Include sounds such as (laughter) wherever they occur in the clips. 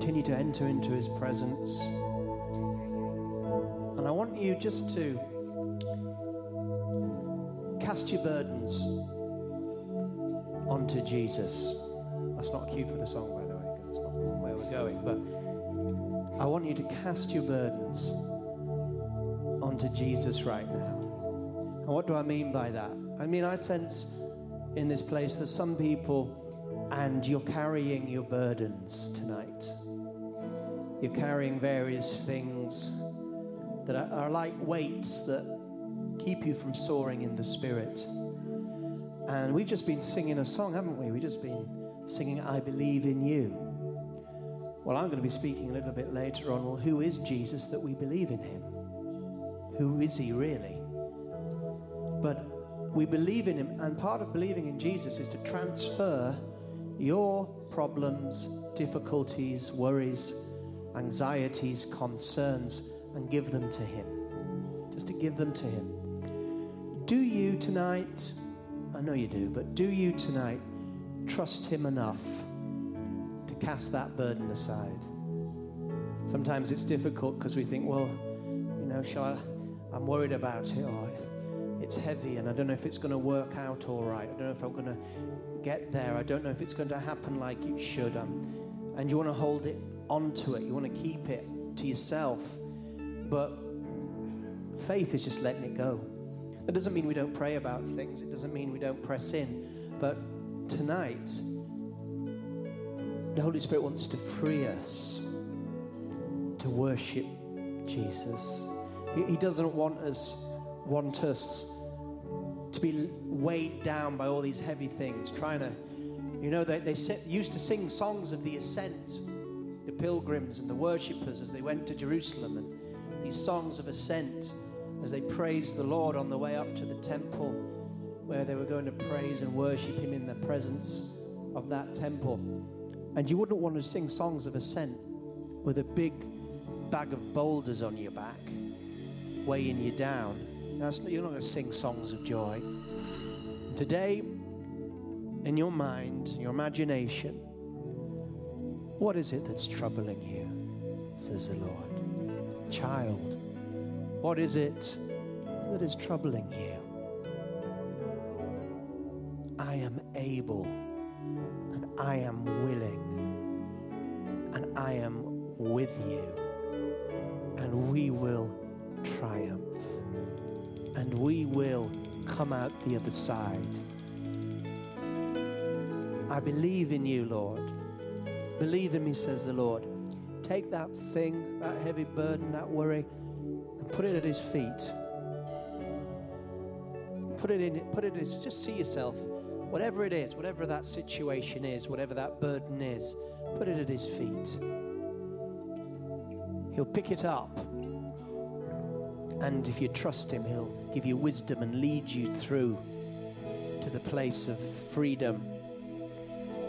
Continue to enter into his presence. And I want you just to cast your burdens onto Jesus. That's not a cue for the song, by the way, because it's not where we're going. But I want you to cast your burdens onto Jesus right now. And what do I mean by that? I mean, I sense in this place that some people, and you're carrying your burdens tonight. You're carrying various things that are, are like weights that keep you from soaring in the spirit. And we've just been singing a song, haven't we? We've just been singing, I Believe in You. Well, I'm going to be speaking a little bit later on. Well, who is Jesus that we believe in him? Who is he really? But we believe in him, and part of believing in Jesus is to transfer your problems, difficulties, worries, anxieties, concerns, and give them to him. Just to give them to him. Do you tonight, I know you do, but do you tonight trust Him enough to cast that burden aside? Sometimes it's difficult because we think, well, you know, shall I, I'm worried about it, or it's heavy, and I don't know if it's going to work out all right. I don't know if I'm going to get there. I don't know if it's going to happen like it should. Um, and you want to hold it onto it, you want to keep it to yourself. But faith is just letting it go. That doesn't mean we don't pray about things, it doesn't mean we don't press in. But tonight, the Holy Spirit wants to free us to worship Jesus. He, doesn't want us want us to be weighed down by all these heavy things, trying to, you know, they, they sit, used to sing songs of the ascent, the pilgrims and the worshippers as they went to Jerusalem, and these songs of ascent as they praised the Lord on the way up to the temple where they were going to praise and worship Him in the presence of that temple. And you wouldn't want to sing songs of ascent with a big bag of boulders on your back, weighing you down. That's, you're not going to sing songs of joy. Today, in your mind, your imagination, what is it that's troubling you? Says the Lord. Child, what is it that is troubling you? I am able and I am willing and I am with you and we will triumph and we will come out the other side. I believe in you, Lord. Believe in me, says the Lord. Take that thing, that heavy burden, that worry and Put it at his feet. Put it in, put it in, just see yourself, whatever it is, whatever that situation is, whatever that burden is, put it at his feet. He'll pick it up. And if you trust him, he'll give you wisdom and lead you through to the place of freedom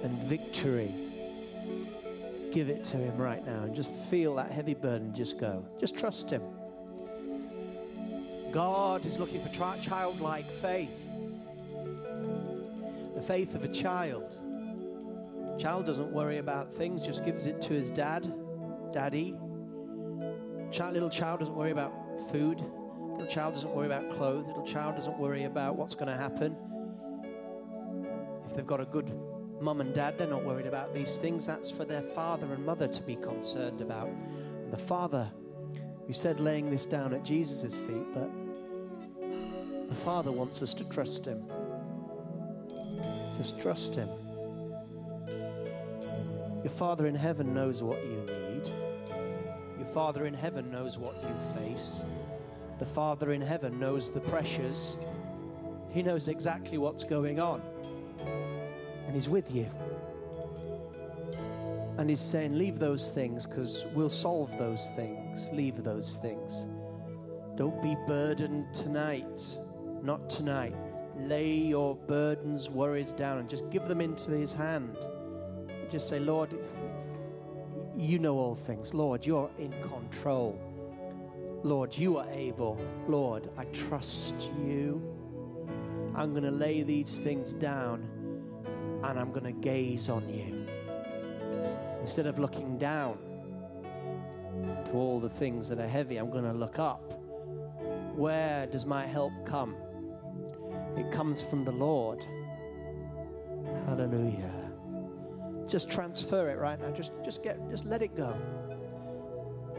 and victory. Give it to him right now and just feel that heavy burden just go. Just trust him. God is looking for tri- childlike faith. The faith of a child. Child doesn't worry about things, just gives it to his dad, daddy. Child, little child doesn't worry about food. Little child doesn't worry about clothes. Little child doesn't worry about what's going to happen. If they've got a good mum and dad, they're not worried about these things. That's for their father and mother to be concerned about. And the father, who said laying this down at Jesus' feet, but the Father wants us to trust Him. Just trust Him. Your Father in heaven knows what you need. Your Father in heaven knows what you face. The Father in heaven knows the pressures. He knows exactly what's going on. And He's with you. And He's saying, Leave those things because we'll solve those things. Leave those things. Don't be burdened tonight not tonight. Lay your burdens, worries down, and just give them into His hand. Just say, Lord, you know all things. Lord, you're in control. Lord, you are able. Lord, I trust you. I'm going to lay these things down and I'm going to gaze on you. Instead of looking down to all the things that are heavy, I'm going to look up. Where does my help come? It comes from the Lord. Hallelujah. Just transfer it right now. Just just get just let it go.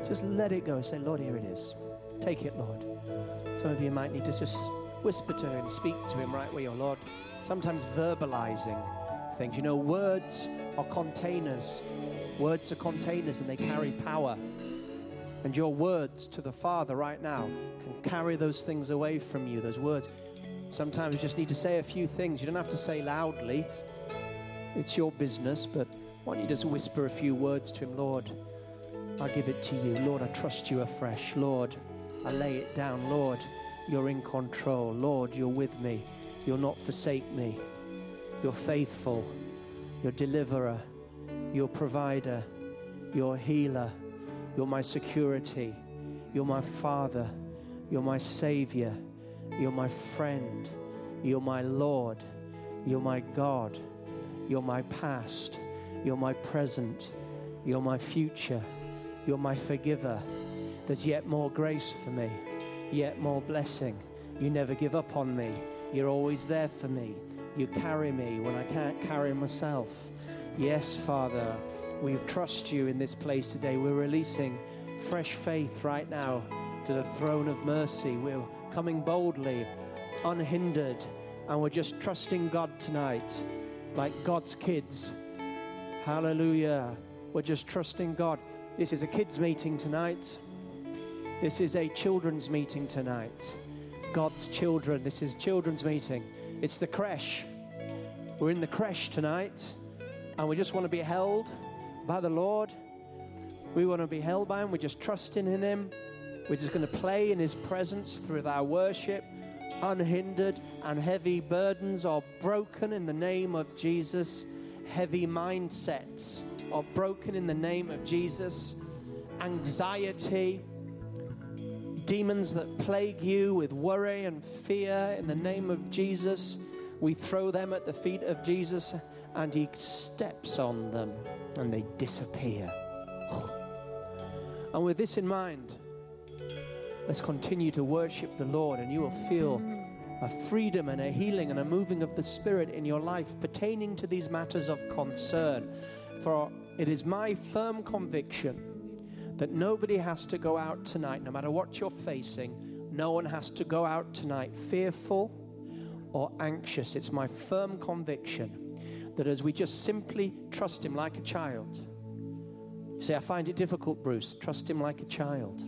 Just let it go. Say, Lord, here it is. Take it, Lord. Some of you might need to just whisper to him, speak to him right where you're, Lord. Sometimes verbalizing things. You know, words are containers. Words are containers and they carry power. And your words to the Father right now can carry those things away from you, those words. Sometimes you just need to say a few things. You don't have to say loudly, it's your business, but why don't you just whisper a few words to Him, Lord? I give it to you. Lord, I trust you afresh. Lord, I lay it down. Lord, you're in control. Lord, you're with me. You'll not forsake me. You're faithful. You're deliverer. You're provider. You're healer. You're my security. You're my father. You're my savior. You're my friend. You're my Lord. You're my God. You're my past. You're my present. You're my future. You're my forgiver. There's yet more grace for me, yet more blessing. You never give up on me. You're always there for me. You carry me when I can't carry myself. Yes, Father, we trust you in this place today. We're releasing fresh faith right now to the throne of mercy. We're coming boldly, unhindered, and we're just trusting God tonight like God's kids. Hallelujah. We're just trusting God. This is a kids' meeting tonight. This is a children's meeting tonight. God's children. This is children's meeting. It's the creche. We're in the creche tonight, and we just want to be held by the Lord. We want to be held by Him. We're just trusting in Him. We're just going to play in His presence through our worship, unhindered, and heavy burdens are broken in the name of Jesus. Heavy mindsets are broken in the name of Jesus. Anxiety, demons that plague you with worry and fear in the name of Jesus, we throw them at the feet of Jesus and He steps on them and they disappear. And with this in mind, let's continue to worship the Lord, and you will feel a freedom and a healing and a moving of the Spirit in your life pertaining to these matters of concern. For it is my firm conviction that nobody has to go out tonight, no matter what you're facing, no one has to go out tonight fearful or anxious. It's my firm conviction that as we just simply trust Him like a child, you say, I find it difficult, Bruce. Trust Him like a child.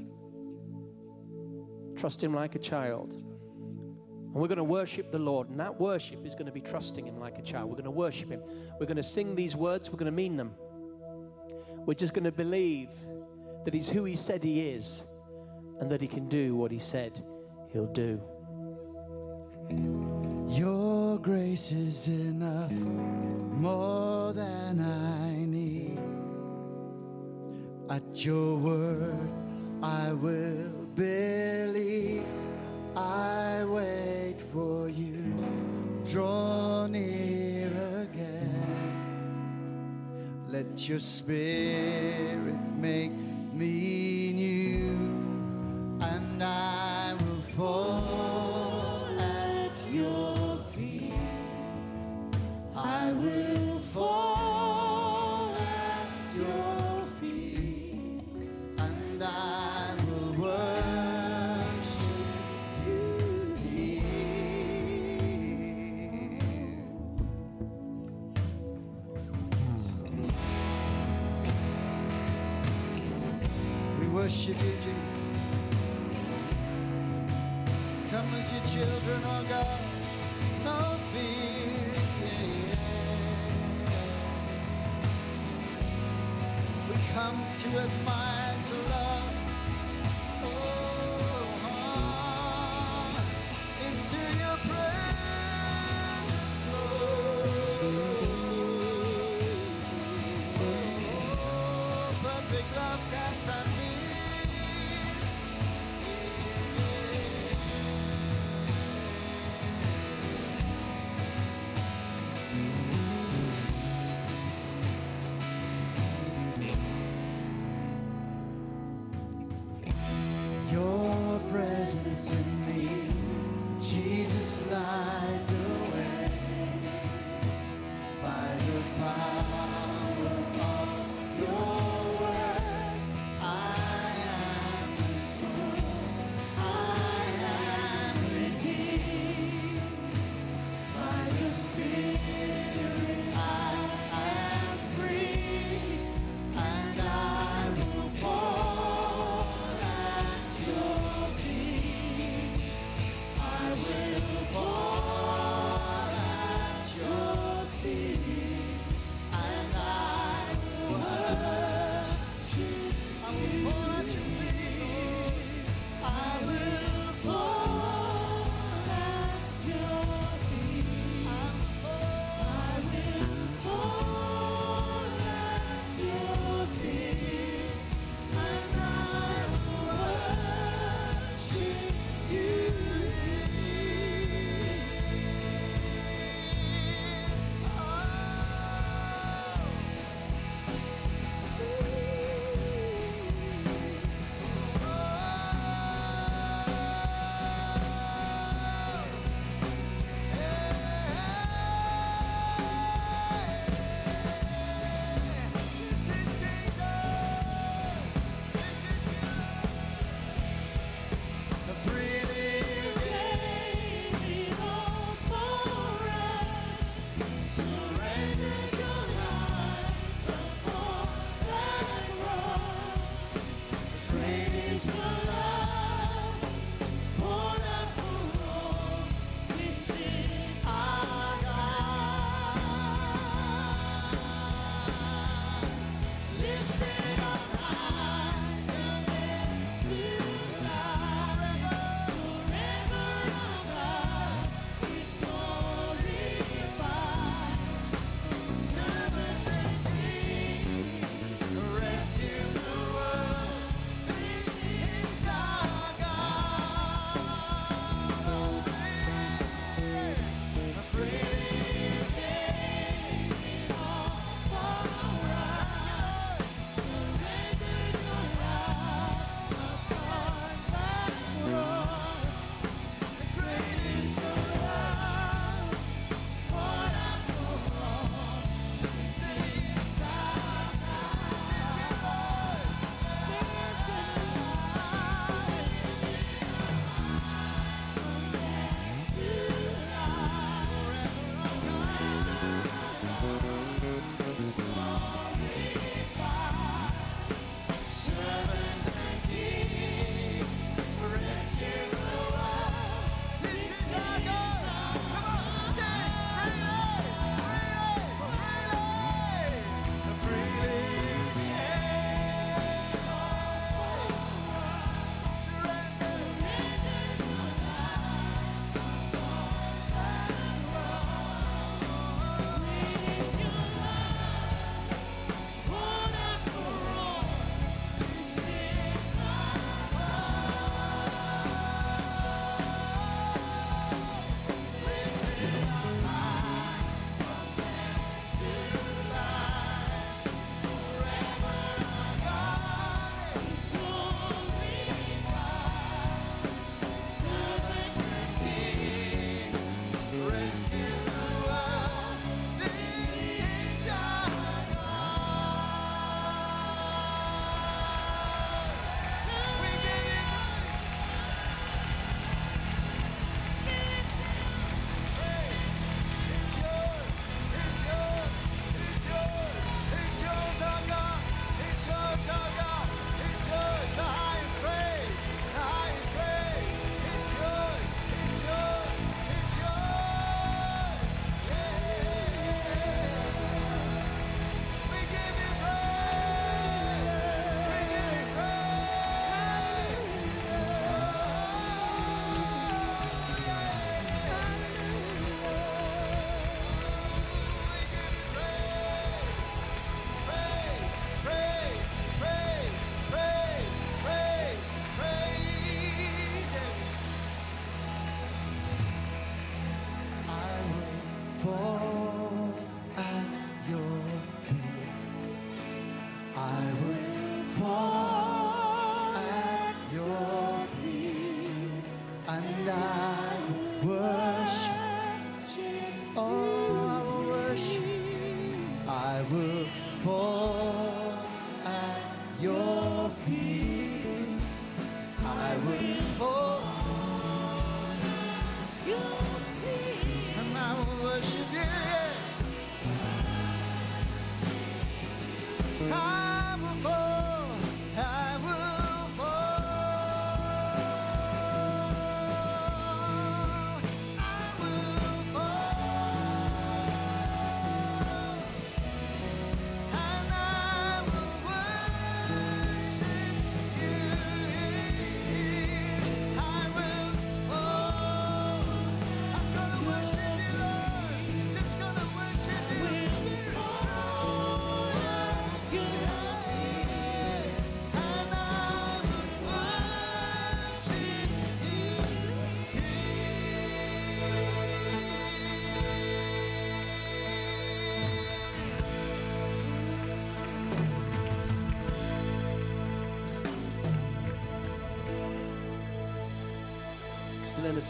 Trust Him like a child. And we're going to worship the Lord. And that worship is going to be trusting Him like a child. We're going to worship Him. We're going to sing these words. We're going to mean them. We're just going to believe that He's who He said He is and that He can do what He said He'll do. Your grace is enough, more than I need. At your word, I will believe. I wait for you. Draw near again. Let your spirit make me new, and I will fall come to admire,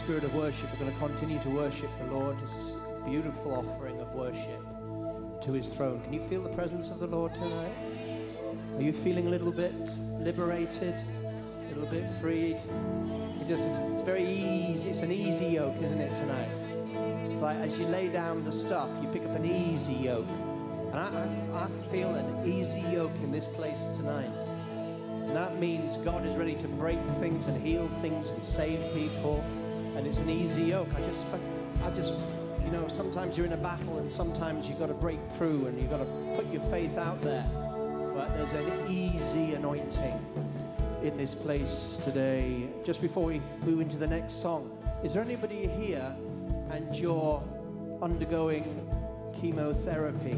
spirit of worship. We're going to continue to worship the Lord. This a beautiful offering of worship to his throne. Can you feel the presence of the Lord tonight? Are you feeling a little bit liberated, a little bit freed? It just, it's, it's very easy. It's an easy yoke, isn't it, tonight? It's like as you lay down the stuff, you pick up an easy yoke. And I, I, I feel an easy yoke in this place tonight. And that means God is ready to break things and heal things and save people. And it's an easy yoke. I just, I just, you know, sometimes you're in a battle and sometimes you've got to break through and you've got to put your faith out there. But there's an easy anointing in this place today. Just before we move into the next song, is there anybody here and you're undergoing chemotherapy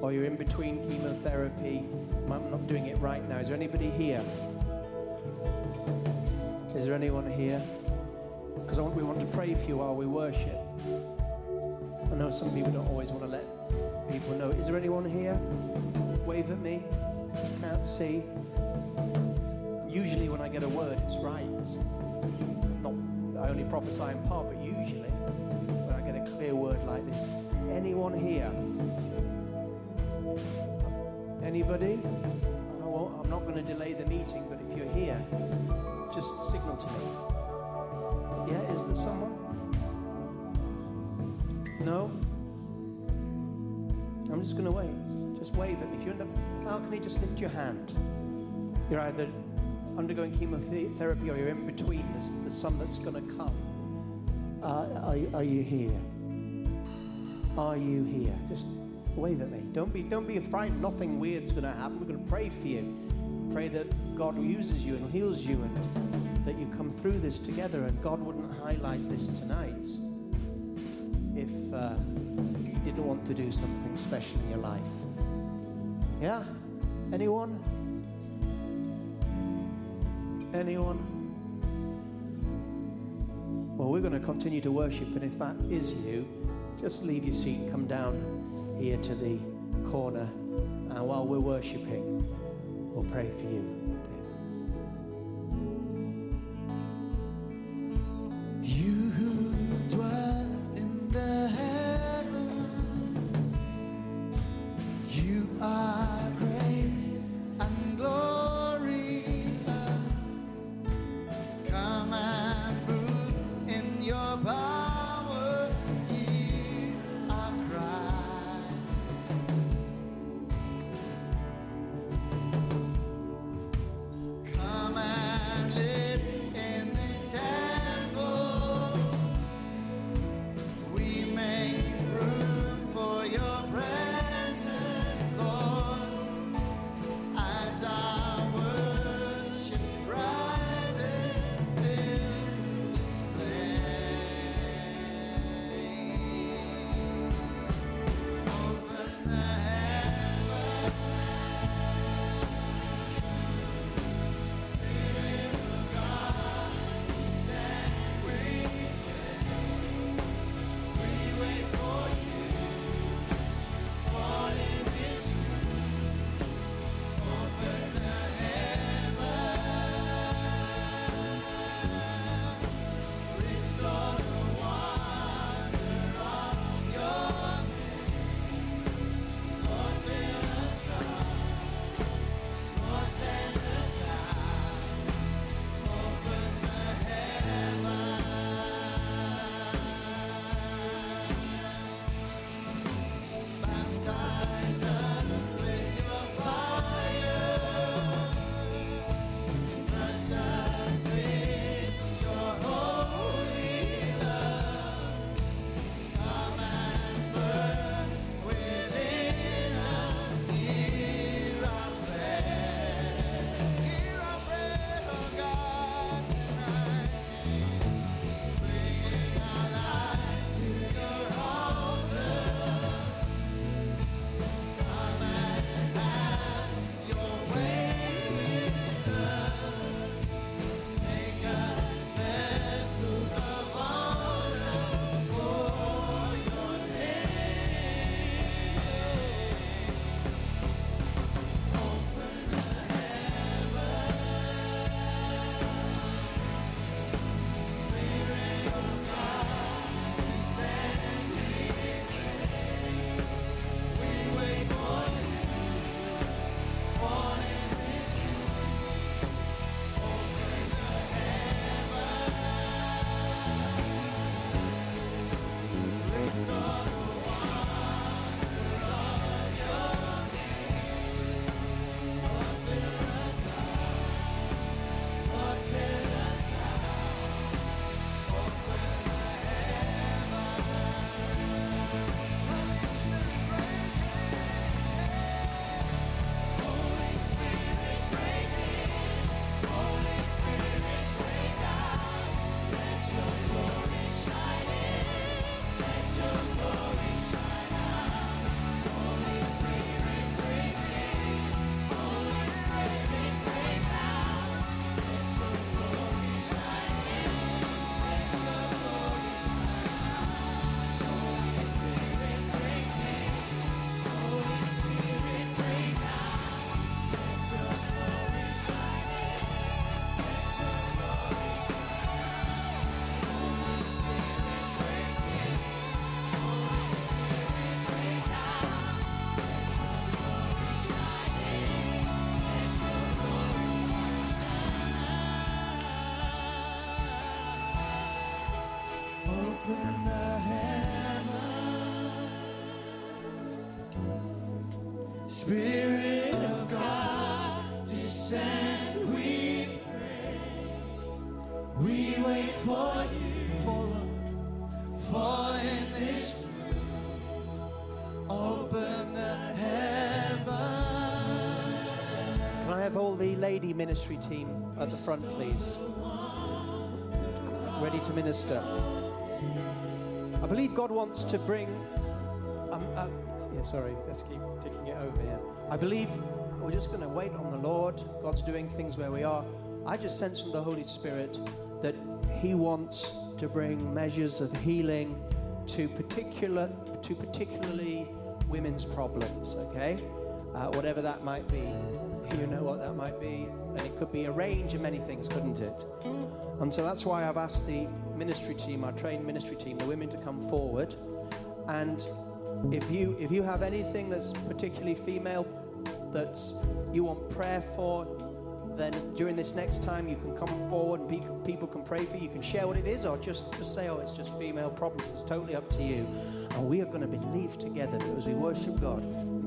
or you're in between chemotherapy? I'm not doing it right now. Is there anybody here? Is there anyone here? Because we want to pray for you while we worship. I know some people don't always want to let people know. Is there anyone here? Wave at me. Can't see. Usually, when I get a word, it's right. It's not, I only prophesy in part, but usually, when I get a clear word like this, anyone here? Anybody? I I'm not going to delay the meeting, but if you're here, just signal to me. Yeah, is there someone? No? I'm just going to wait. Just wave at me. If you're in the balcony, just lift your hand. You're either undergoing chemotherapy or you're in between. There's, there's some that's going to come. Uh, are, are you here? Are you here? Just wave at me. Don't be, don't be frightened. Nothing weird's going to happen. We're going to pray for you. Pray that God uses you and heals you and that you come through this together. And God wouldn't highlight this tonight if uh, He didn't want to do something special in your life. Yeah? Anyone? Anyone? Well, we're going to continue to worship, and if that is you, just leave your seat come down here to the corner. And while we're worshiping, we'll pray for you. You ministry team at the front, please? Ready to minister. I believe God wants to bring. Um, um, yeah, sorry, let's keep ticking it over here. I believe we're just going to wait on the Lord. God's doing things where we are. I just sense from the Holy Spirit that He wants to bring measures of healing to particular, to particularly women's problems. Okay, uh, whatever that might be. You know what that might be, and it could be a range of many things, couldn't it? And so that's why I've asked the ministry team, our trained ministry team, the women to come forward. And if you if you have anything that's particularly female that you want prayer for, then during this next time you can come forward and pe- people can pray for you. You can share what it is, or just, just say, oh, it's just female problems. It's totally up to you. And we are going to believe together that as we worship God,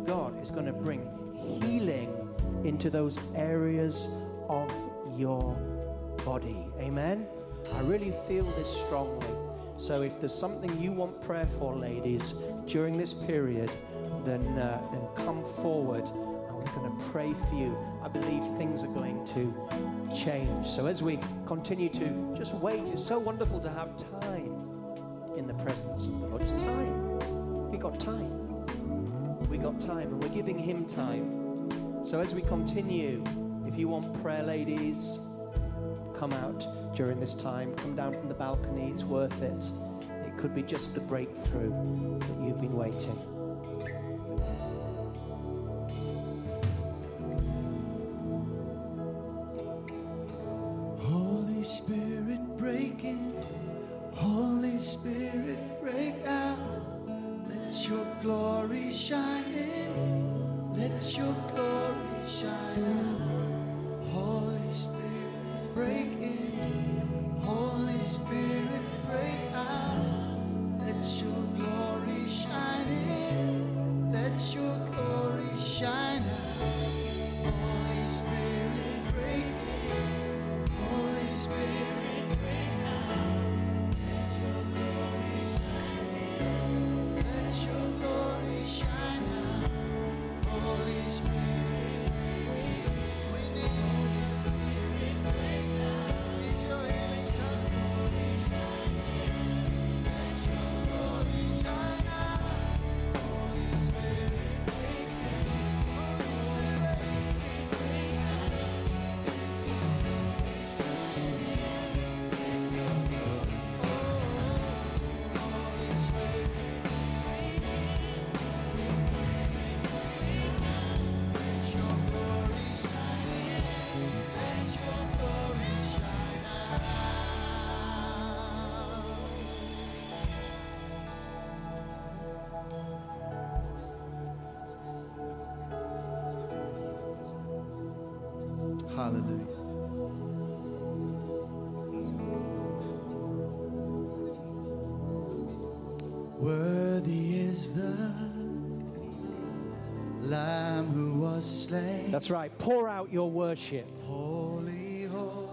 God is going to bring healing into those areas of your body. Amen? I really feel this strongly. So if there's something you want prayer for, ladies, during this period, then, uh, then come forward and we're going to pray for you. I believe things are going to change. So as we continue to just wait, it's so wonderful to have time in the presence of the Lord. It's time. We got time. Got time, and we're giving Him time. So as we continue, if you want prayer, ladies, come out during this time. Come down from the balcony. It's worth it. It could be just the breakthrough that you've been waiting. That's right. Pour out your worship. Holy, holy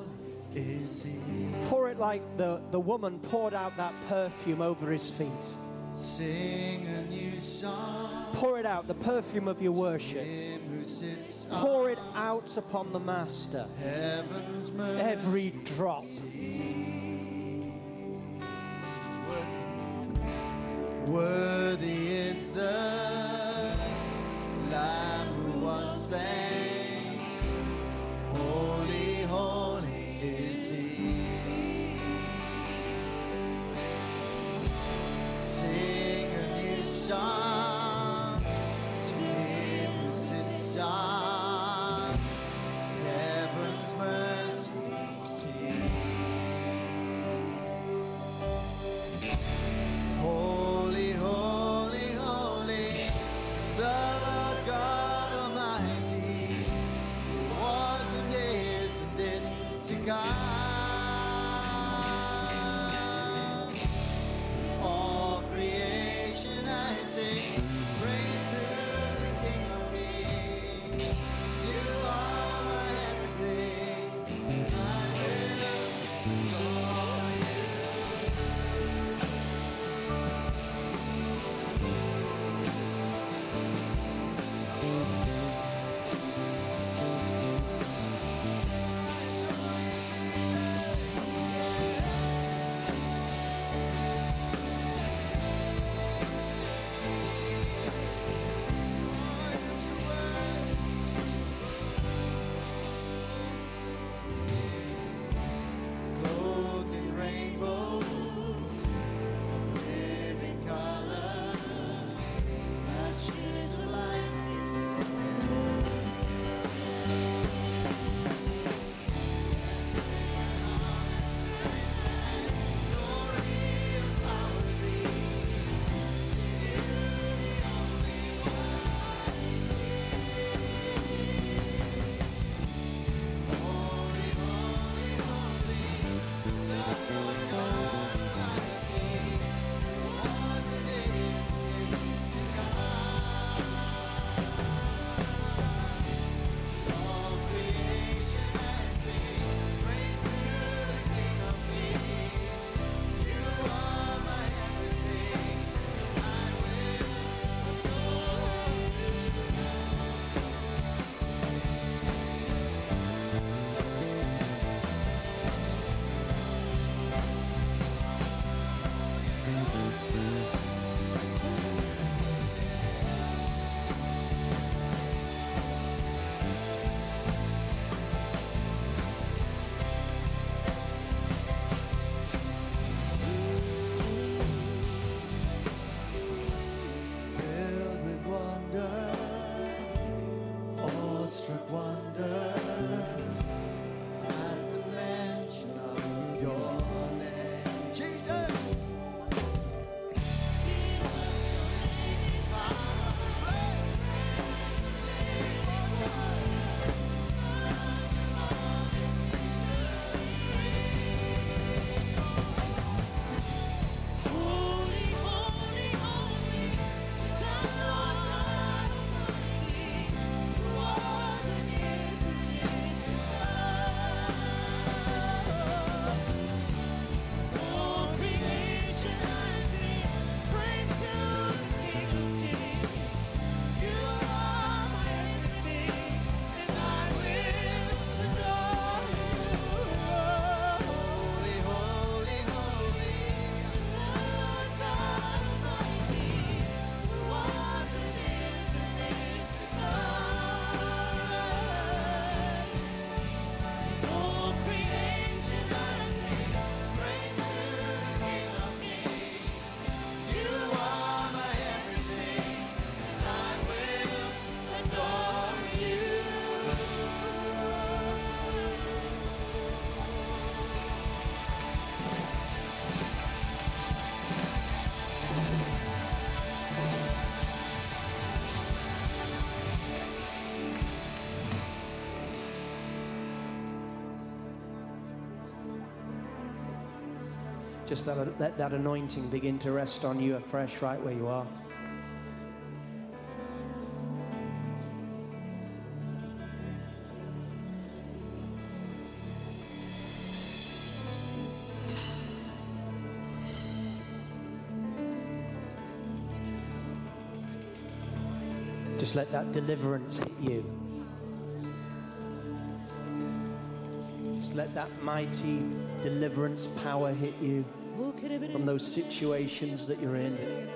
is he. Pour it like the, the woman poured out that perfume over his feet. Sing a new song. Pour it out, the perfume of your worship. Him who sits on Pour it out upon the Master. Every drop. Worthy Just that, let that anointing begin to rest on you afresh right where you are. Just let that deliverance hit you. Let that mighty deliverance power hit you from those situations that you're in.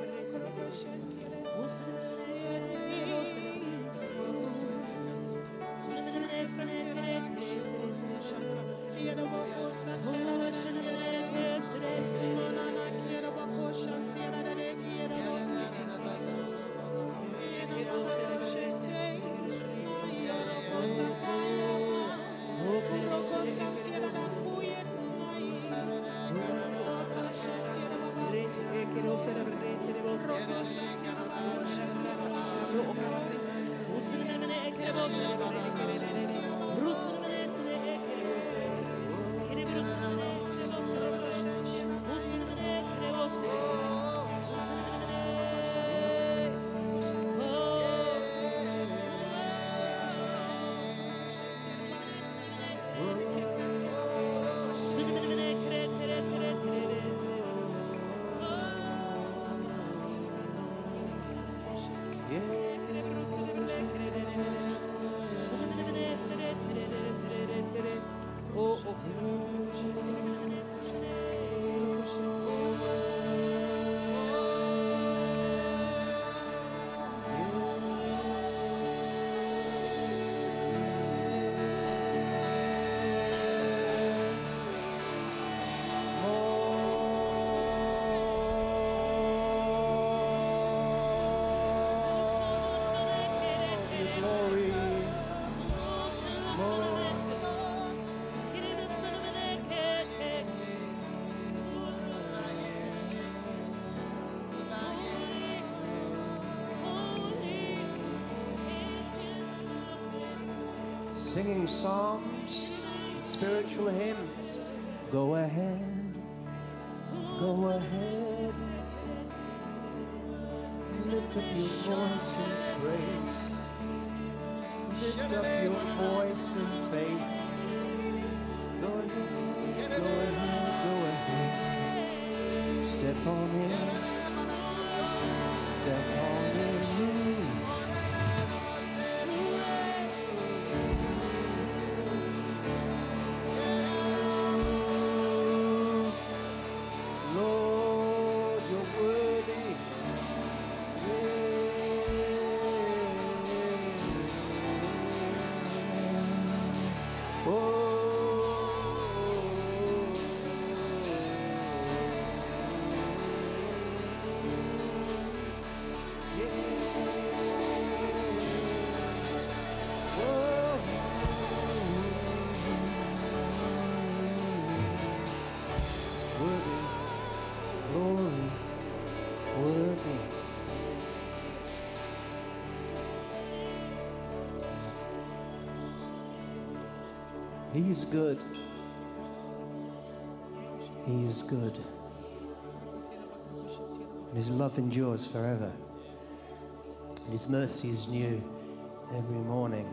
Singing psalms, spiritual hymns. Go ahead, He's good. He's good. And his love endures forever. And his mercy is new every morning.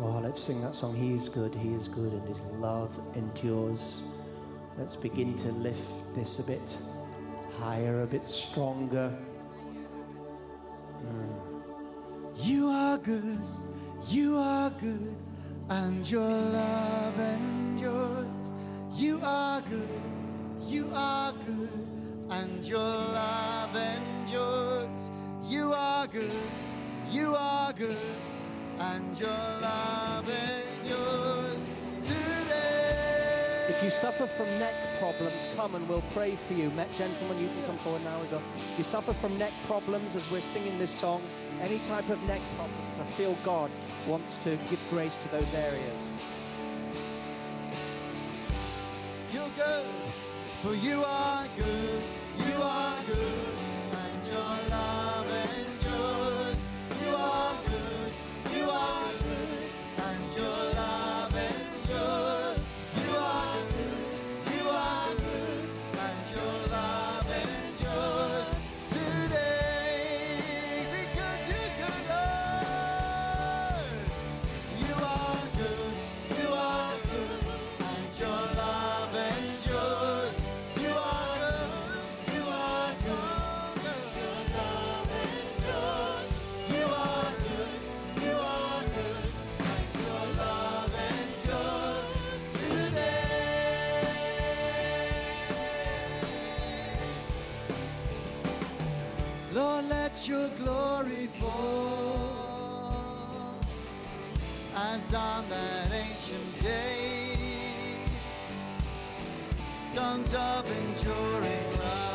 Oh, let's sing that song. He is good, He is good, and His love endures. Let's begin to lift this a bit higher, a bit stronger. Are good, you are good, and your love endures. You are good, you are good, and your love endures. You are good, you are good, and your love endures. If you suffer from neck problems, come and we'll pray for you. Met gentlemen, you can come forward now as well. If you suffer from neck problems as we're singing this song, any type of neck problems, I feel God wants to give grace to those areas. You're good, for you are good, you are good, on that ancient day. Songs of enduring love,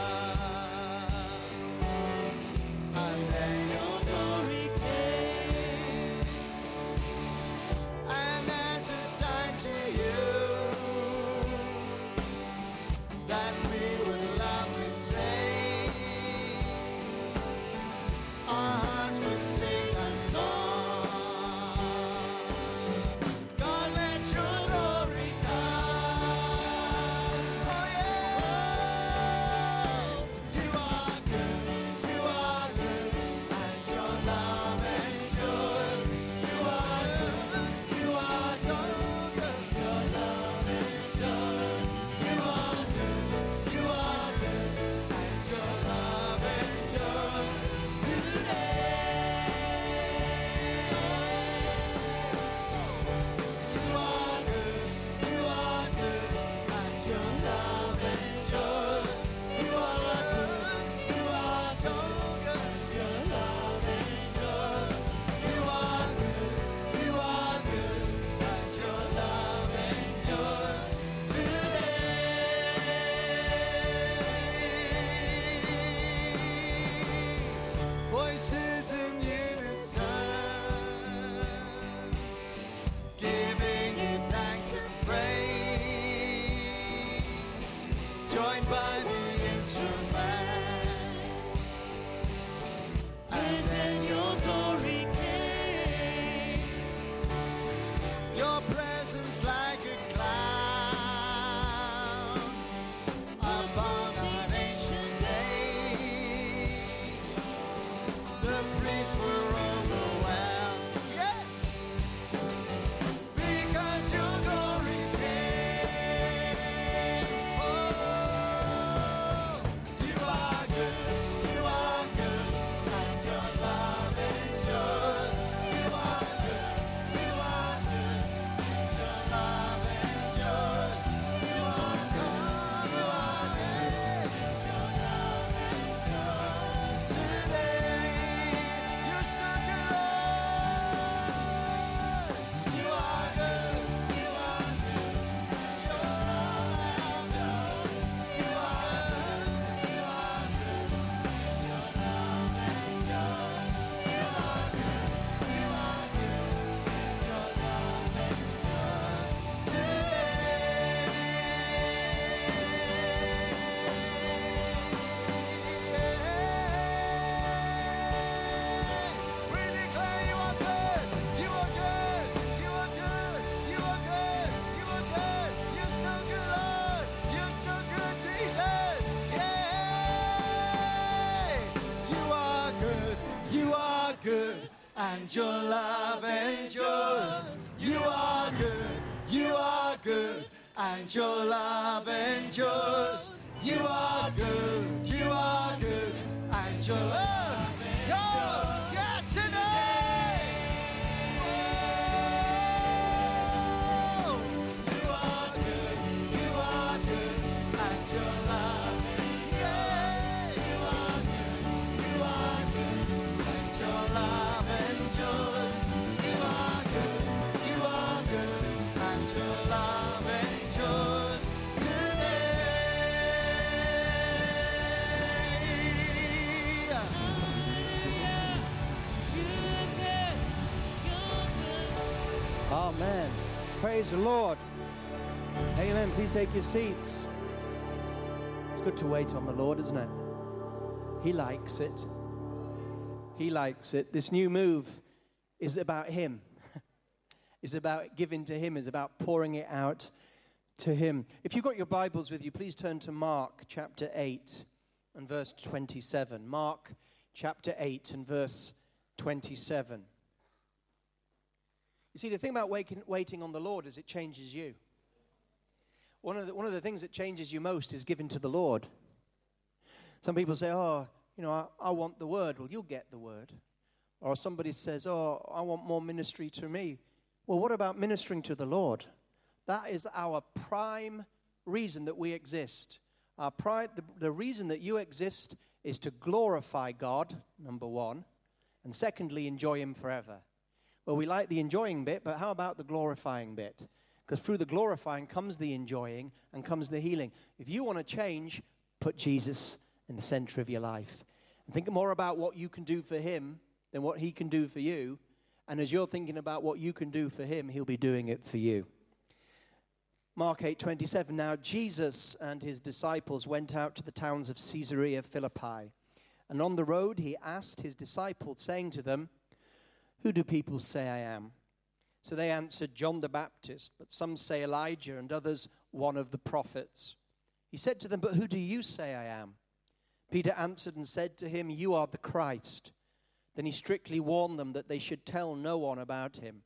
and your love endures. You are good, you are good, and your love endures. You are good, Praise the Lord. Amen. Please take your seats. It's good to wait on the Lord, isn't it? He likes it. He likes it. This new move is about Him. (laughs) it's about giving to Him. It's about pouring it out to Him. If you've got your Bibles with you, please turn to Mark chapter 8 and verse 27. Mark chapter 8 and verse 27. You see, the thing about waiting, on the Lord is it changes you. One of, the, one of the things that changes you most is giving to the Lord. Some people say, oh, you know, I, I want the word. Well, you'll get the word. Or somebody says, oh, I want more ministry to me. Well, what about ministering to the Lord? That is our prime reason that we exist. Our pride, the, the reason that you exist is to glorify God, number one, and secondly, enjoy Him forever. Well, we like the enjoying bit, but how about the glorifying bit? Because through the glorifying comes the enjoying and comes the healing. If you want to change, put Jesus in the center of your life. And think more about what you can do for Him than what He can do for you. And as you're thinking about what you can do for Him, He'll be doing it for you. Mark 8:27 Now Jesus and his disciples went out to the towns of Caesarea Philippi and on the road he asked his disciples saying to them Who do people say I am? So they answered John the Baptist but some say Elijah and others one of the prophets. He said to them But who do you say I am? Peter answered and said to him You are the Christ. Then he strictly warned them that they should tell no one about him.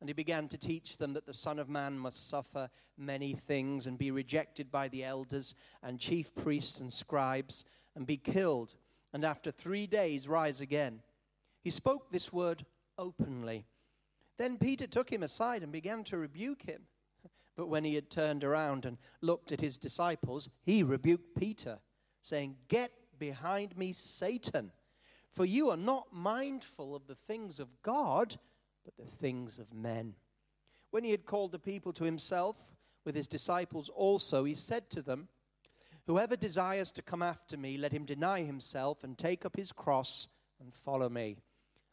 And he began to teach them that the Son of Man must suffer many things and be rejected by the elders and chief priests and scribes and be killed, and after three days rise again. He spoke this word openly. Then Peter took him aside and began to rebuke him. (laughs) But when he had turned around and looked at his disciples, he rebuked Peter, saying, Get behind me, Satan, for you are not mindful of the things of God but the things of men. When he had called the people to himself with his disciples also, he said to them, Whoever desires to come after me, let him deny himself and take up his cross and follow me.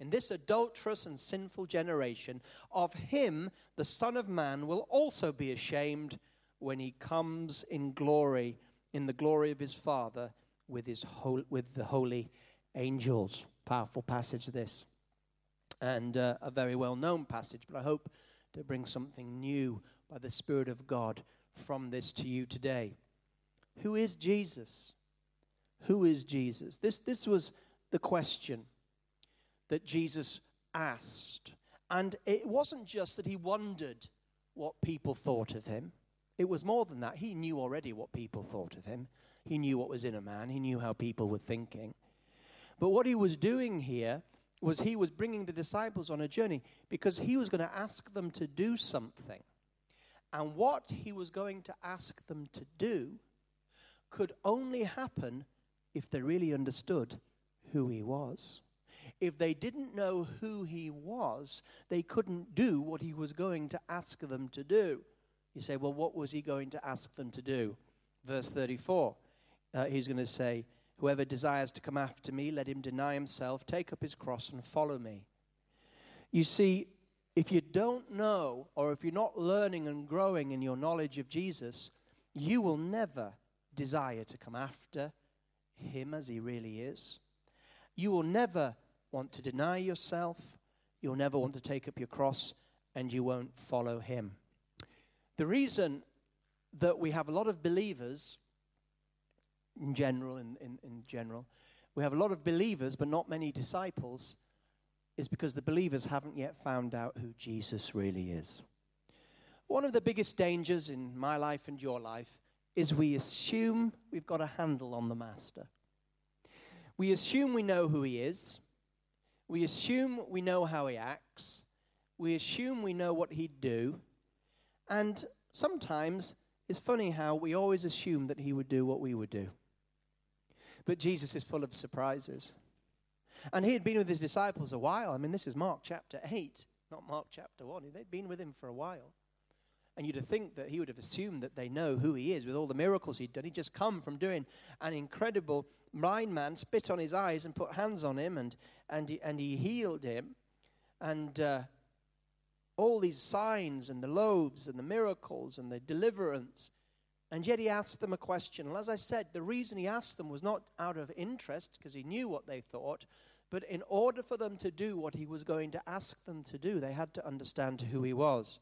in this adulterous and sinful generation, of him the Son of Man will also be ashamed when he comes in glory, in the glory of his Father with, his with the holy angels. Powerful passage, this. And uh, a very well known passage, but I hope to bring something new by the Spirit of God from this to you today. Who is Jesus? Who is Jesus? This, this was the question that Jesus asked. And it wasn't just that he wondered what people thought of him, it was more than that. He knew already what people thought of him, he knew what was in a man, he knew how people were thinking. But what he was doing here was he was bringing the disciples on a journey because he was going to ask them to do something. And what he was going to ask them to do could only happen if they really understood who he was. If they didn't know who he was, they couldn't do what he was going to ask them to do. You say, well, what was he going to ask them to do? Verse 34, uh, he's going to say, Whoever desires to come after me, let him deny himself, take up his cross, and follow me. You see, if you don't know, or if you're not learning and growing in your knowledge of Jesus, you will never desire to come after him as he really is. You will never want to deny yourself. You'll never want to take up your cross, and you won't follow him. The reason that we have a lot of believers in general, in, in, in general, we have a lot of believers but not many disciples is because the believers haven't yet found out who Jesus really is. One of the biggest dangers in my life and your life is we assume we've got a handle on the Master. We assume we know who he is. We assume we know how he acts. We assume we know what he'd do. And sometimes it's funny how we always assume that he would do what we would do. But Jesus is full of surprises. And he had been with his disciples a while. I mean, this is Mark chapter 8, not Mark chapter 1. They'd been with him for a while. And you'd think that he would have assumed that they know who he is with all the miracles he'd done. He'd just come from doing an incredible blind man, spit on his eyes and put hands on him, and, and, he, and he healed him. And uh, all these signs and the loaves and the miracles and the deliverance. And yet he asked them a question. And as I said, the reason he asked them was not out of interest, because he knew what they thought, but in order for them to do what he was going to ask them to do, they had to understand who he was.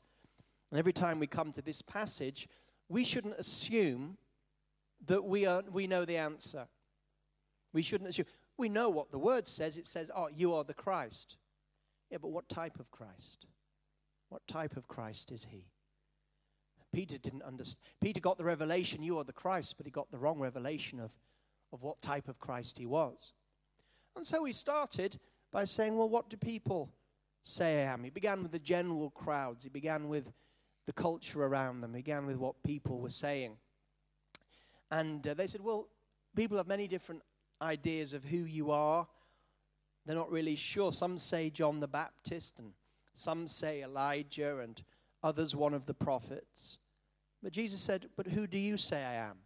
And every time we come to this passage, we shouldn't assume that we, are, we know the answer. We shouldn't assume. We know what the word says. It says, Oh, you are the Christ. Yeah, but what type of Christ? What type of Christ is he? Peter didn't understand. Peter got the revelation, you are the Christ, but he got the wrong revelation of, of what type of Christ he was. And so he started by saying, Well, what do people say I am? He began with the general crowds, he began with the culture around them, began with what people were saying. And uh, they said, Well, people have many different ideas of who you are. They're not really sure. Some say John the Baptist, and some say Elijah, and others one of the prophets. But Jesus said, But who do you say I am?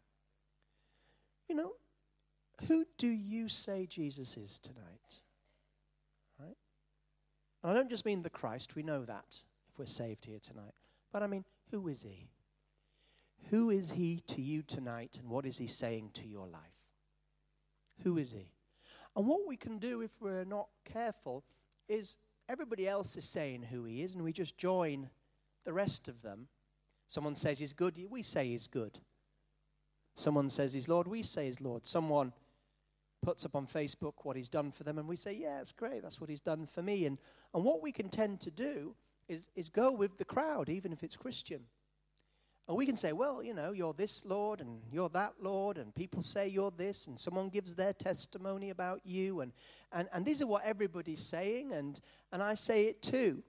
You know, who do you say Jesus is tonight? Right? And I don't just mean the Christ, we know that if we're saved here tonight. But I mean, who is he? Who is he to you tonight, and what is he saying to your life? Who is he? And what we can do if we're not careful is everybody else is saying who he is, and we just join the rest of them. Someone says he's good, we say he's good. Someone says he's Lord, we say he's Lord. Someone puts up on Facebook what he's done for them, and we say, Yeah, it's great, that's what he's done for me. And, and what we can tend to do is, is go with the crowd, even if it's Christian. And we can say, Well, you know, you're this Lord, and you're that Lord, and people say you're this, and someone gives their testimony about you, and, and, and these are what everybody's saying, and, and I say it too.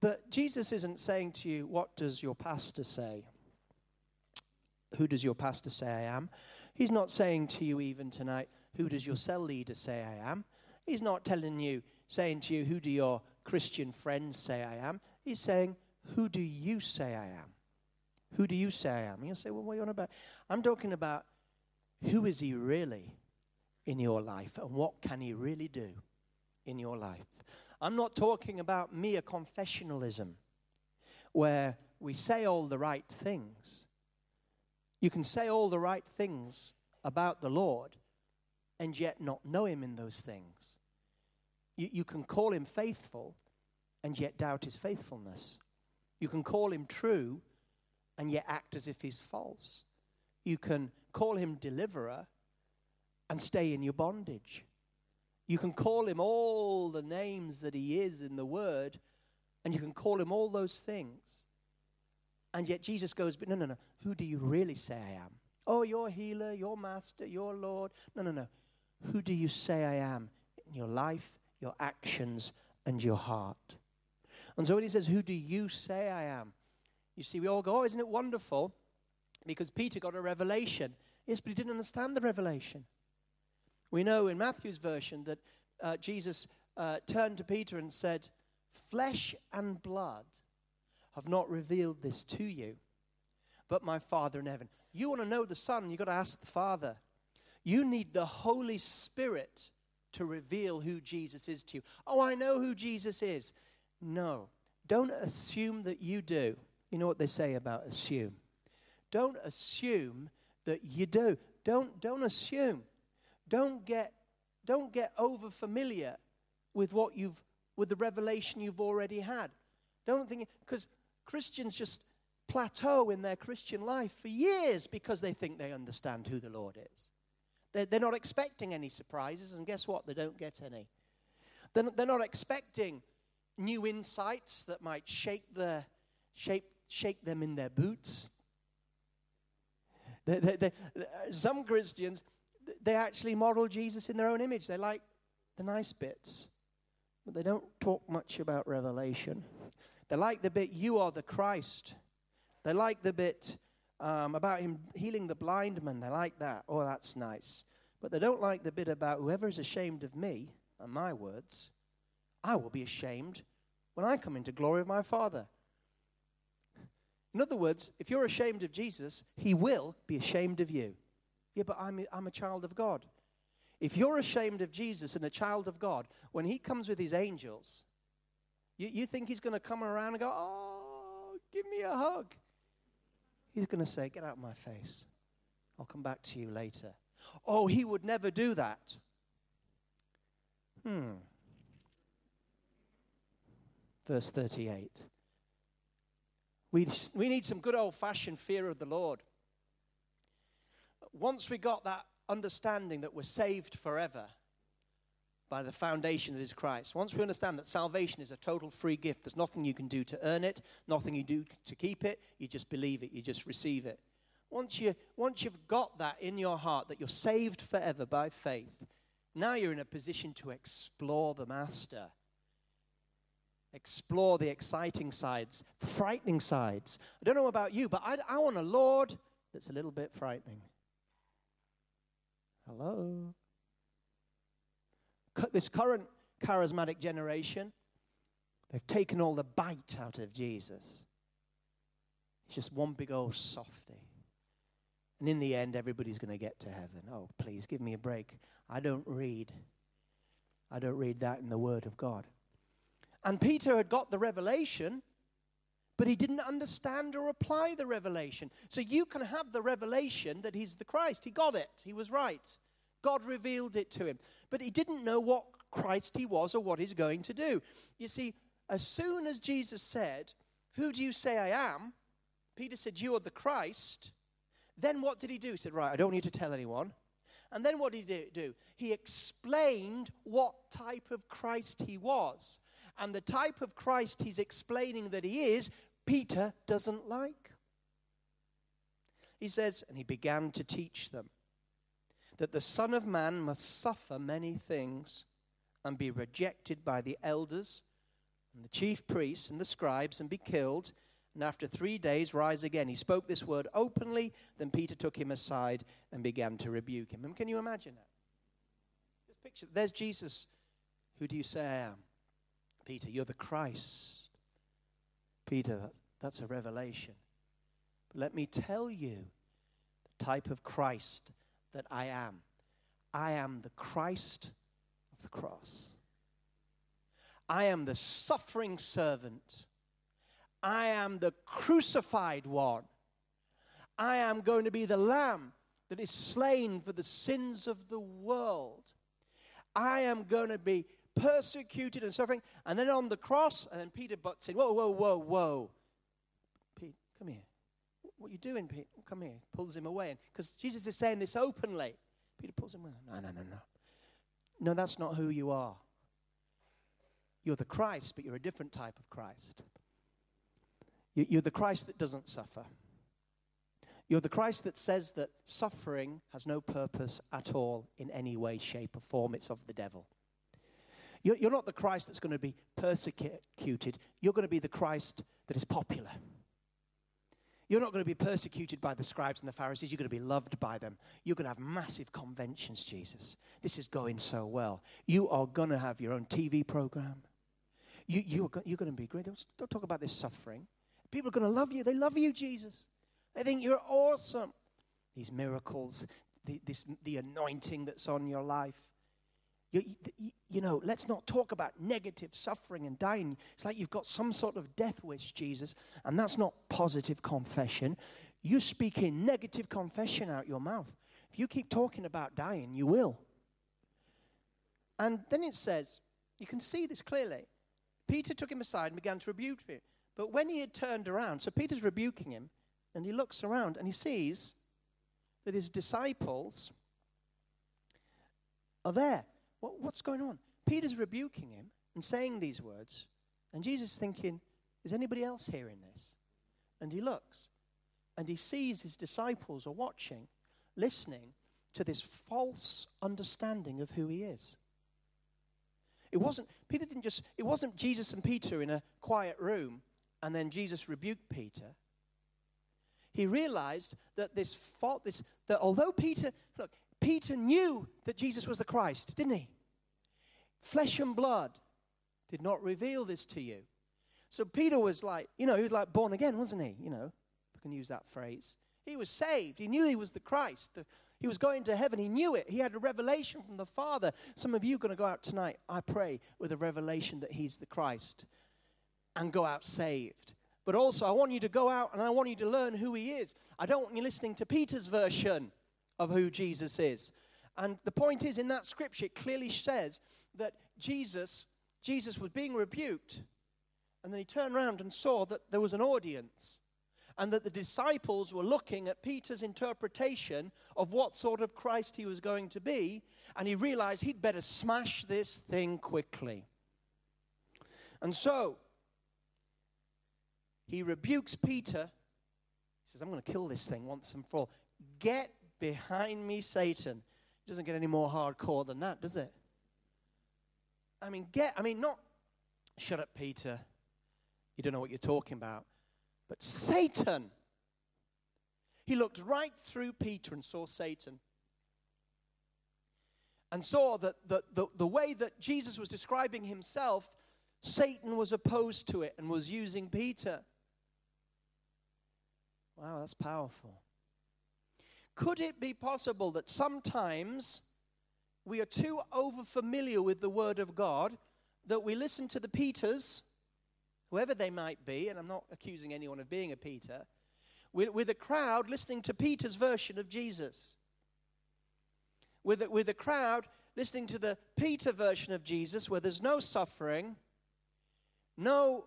But Jesus isn't saying to you, What does your pastor say? Who does your pastor say I am? He's not saying to you even tonight, Who does your cell leader say I am? He's not telling you, saying to you, Who do your Christian friends say I am? He's saying, Who do you say I am? Who do you say I am? And you'll say, Well, what are you on about? I'm talking about who is he really in your life and what can he really do in your life? I'm not talking about mere confessionalism where we say all the right things. You can say all the right things about the Lord and yet not know him in those things. You, you can call him faithful and yet doubt his faithfulness. You can call him true and yet act as if he's false. You can call him deliverer and stay in your bondage. You can call him all the names that he is in the word, and you can call him all those things. And yet Jesus goes, But no, no, no. Who do you really say I am? Oh, your healer, your master, your Lord. No, no, no. Who do you say I am in your life, your actions, and your heart? And so when he says, Who do you say I am? You see, we all go, Oh, isn't it wonderful? Because Peter got a revelation. Yes, but he didn't understand the revelation. We know in Matthew's version that uh, Jesus uh, turned to Peter and said, Flesh and blood have not revealed this to you, but my Father in heaven. You want to know the Son, you've got to ask the Father. You need the Holy Spirit to reveal who Jesus is to you. Oh, I know who Jesus is. No, don't assume that you do. You know what they say about assume. Don't assume that you do. Don't, don't assume. Don't get, don't get over familiar with what you've, with the revelation you've already had. Don't think, because Christians just plateau in their Christian life for years because they think they understand who the Lord is. They're, not expecting any surprises, and guess what? They don't get any. They're, not- expecting new insights that might shake, shake them in their boots. They, they, they, uh, some Christians, they actually model Jesus in their own image. They like the nice bits, but they don't talk much about revelation. They like the bit, you are the Christ. They like the bit um, about him healing the blind man. They like that. Oh, that's nice. But they don't like the bit about whoever is ashamed of me and my words, I will be ashamed when I come into glory of my Father. In other words, if you're ashamed of Jesus, he will be ashamed of you. Yeah, but I'm, I'm a child of God. If you're ashamed of Jesus and a child of God, when he comes with his angels, you, you think he's going to come around and go, Oh, give me a hug. He's going to say, Get out of my face. I'll come back to you later. Oh, he would never do that. Hmm. Verse 38. We, we need some good old fashioned fear of the Lord. Once we got that understanding that we're saved forever, by the foundation that is Christ. Once we understand that salvation is a total free gift, there's nothing you can do to earn it, nothing you do to keep it, you just believe it, you just receive it. Once, you, once you've got that in your heart, that you're saved forever by faith, now you're in a position to explore the Master. Explore the exciting sides, the frightening sides. I don't know about you, but I, I want a Lord that's a little bit frightening. Hello? This current charismatic generation, they've taken all the bite out of Jesus. He's just one big old softy. And in the end, everybody's going to get to heaven. Oh, please give me a break. I don't read. I don't read that in the Word of God. And Peter had got the revelation, but he didn't understand or apply the revelation. So you can have the revelation that he's the Christ. He got it, he was right. God revealed it to him. But he didn't know what Christ he was or what he's going to do. You see, as soon as Jesus said, Who do you say I am? Peter said, You are the Christ. Then what did he do? He said, Right, I don't need to tell anyone. And then what did he do? He explained what type of Christ he was. And the type of Christ he's explaining that he is, Peter doesn't like. He says, and he began to teach them that the Son of Man must suffer many things and be rejected by the elders and the chief priests and the scribes and be killed, and after three days rise again. He spoke this word openly, then Peter took him aside and began to rebuke him. And can you imagine that? Just picture, there's Jesus. Who do you say I am? Peter, you're the Christ. Peter, that's a revelation. But let me tell you the type of Christ that I am. I am the Christ of the cross. I am the suffering servant. I am the crucified one. I am going to be the lamb that is slain for the sins of the world. I am going to be persecuted and suffering. And then on the cross, and then Peter butts in, whoa, whoa, whoa, whoa. Pete, come here. What are you doing, Pete? Come here. Pulls him away. Because Jesus is saying this openly. Peter pulls him away. No, no, no, no. No, that's not who you are. You're the Christ, but you're a different type of Christ. You- You're the Christ that doesn't suffer. You're the Christ that says that suffering has no purpose at all in any way, shape, or form. It's of the devil. You're not the Christ that's going to be persecuted. You're going to be the Christ that is popular. You're not going to be persecuted by the scribes and the Pharisees. You're going to be loved by them. You're going to have massive conventions, Jesus. This is going so well. You are going to have your own TV program. You, you are, you're going to be great. Don't, don't talk about this suffering. People are going to love you. They love you, Jesus. They think you're awesome. These miracles, the, this, the anointing that's on your life. You, you, you know, let's not talk about negative suffering and dying. It's like you've got some sort of death wish, Jesus, and that's not positive confession. You speak in negative confession out your mouth. If you keep talking about dying, you will. And then it says, you can see this clearly. Peter took him aside and began to rebuke him. But when he had turned around, so Peter's rebuking him, and he looks around and he sees that his disciples are there. What, what's going on? Peter's rebuking him and saying these words, and Jesus is thinking, Is anybody else hearing this? And he looks and he sees his disciples are watching, listening to this false understanding of who he is. It wasn't, Peter didn't just, it wasn't Jesus and Peter in a quiet room and then Jesus rebuked Peter. He realized that this fault, this, that although Peter, look, Peter knew that Jesus was the Christ, didn't he? Flesh and blood did not reveal this to you. So Peter was like, you know, he was like born again, wasn't he? You know, I can use that phrase. He was saved. He knew he was the Christ. The- he was going to heaven. He knew it. He had a revelation from the Father. Some of you are going to go out tonight, I pray, with a revelation that he's the Christ and go out saved. But also, I want you to go out and I want you to learn who he is. I don't want you listening to Peter's version of who Jesus is. And the point is, in that scripture, it clearly says that Jesus, Jesus was being rebuked, and then he turned around and saw that there was an audience. and that the disciples were looking at Peter's interpretation of what sort of Christ he was going to be, and he realized he'd better smash this thing quickly. And so, he rebukes Peter. He says, I'm going to kill this thing once and for all. Get behind me, Satan. It doesn't get any more hardcore than that, does it? I mean, get, I mean, not shut up, Peter. You don't know what you're talking about. But Satan, he looked right through Peter and saw Satan. And saw that the, the, the way that Jesus was describing himself, Satan was opposed to it and was using Peter. Wow, that's powerful. Could it be possible that sometimes we are too over familiar with the Word of God that we listen to the Peters, whoever they might be, and I'm not accusing anyone of being a Peter, with, with a crowd listening to Peter's version of Jesus? With a, with a crowd listening to the Peter version of Jesus where there's no suffering, no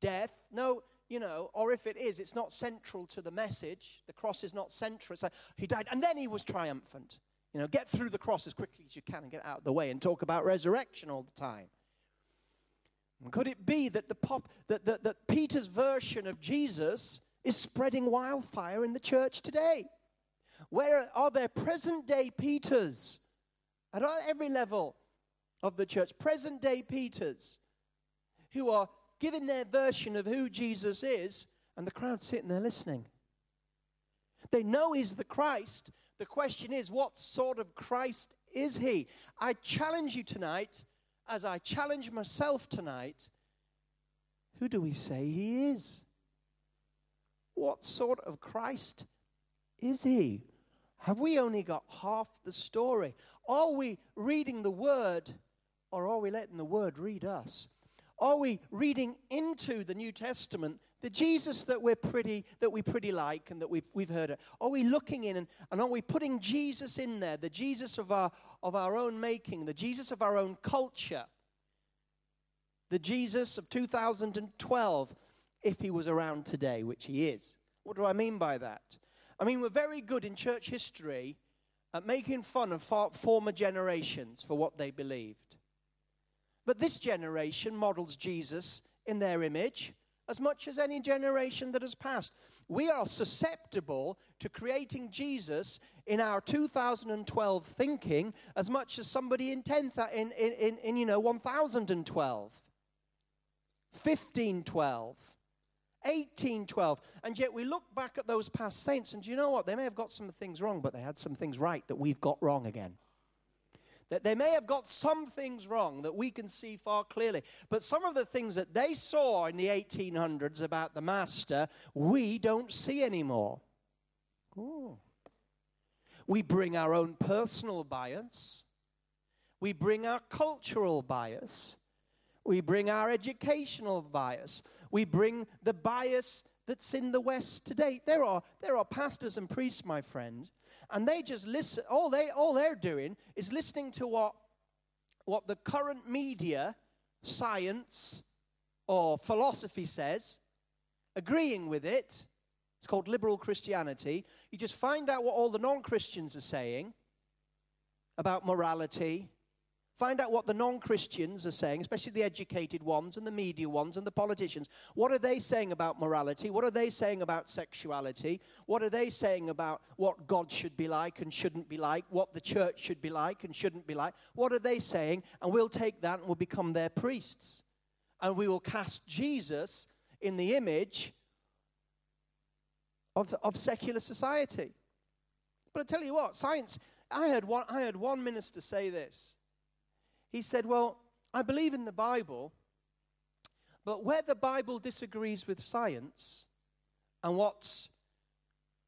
death, no you know, or if it is, it's not central to the message. The cross is not central. It's like he died and then he was triumphant. You know, get through the cross as quickly as you can and get out of the way and talk about resurrection all the time. Could it be that the pop that, that, that Peter's version of Jesus is spreading wildfire in the church today? Where are there present day Peters at every level of the church? Present day Peters who are giving their version of who Jesus is, and the crowd sitting there listening. They know he's the Christ. The question is, what sort of Christ is he? I challenge you tonight, as I challenge myself tonight, who do we say he is? What sort of Christ is he? Have we only got half the story? Are we reading the word or are we letting the word read us? Are we reading into the New Testament the Jesus that we're pretty that we pretty like and that we've we've heard of? Are we looking in and, and are we putting Jesus in there, the Jesus of our of our own making, the Jesus of our own culture, the Jesus of 2012, if he was around today, which he is? What do I mean by that? I mean we're very good in church history at making fun of far, former generations for what they believed. But this generation models Jesus in their image as much as any generation that has passed. We are susceptible to creating Jesus in our 2012 thinking as much as somebody in 10 uh, in, in, in, in you know 1012 1512 1812 and yet we look back at those past saints and you know what? They may have got some things wrong but they had some things right that we've got wrong again that they may have got some things wrong that we can see far clearly, but some of the things that they saw in the 1800s about the Master, we don't see anymore. Ooh. We bring our own personal bias, we bring our cultural bias, we bring our educational bias, we bring the bias that's in the West today. There are, there are pastors and priests, my friend, and they just listen. All they all they're doing is listening to what what the current media, science, or philosophy says, agreeing with it. It's called liberal Christianity. You just find out what all the non-Christians are saying about morality, Find out what the non Christians are saying, especially the educated ones and the media ones and the politicians. What are they saying about morality? What are they saying about sexuality? What are they saying about what God should be like and shouldn't be like? What the church should be like and shouldn't be like? What are they saying? And we'll take that and we'll become their priests. And we will cast Jesus in the image of, of secular society. But I tell you what, science, I heard one, I heard one minister say this. He said, Well, I believe in the Bible, but where the Bible disagrees with science and what's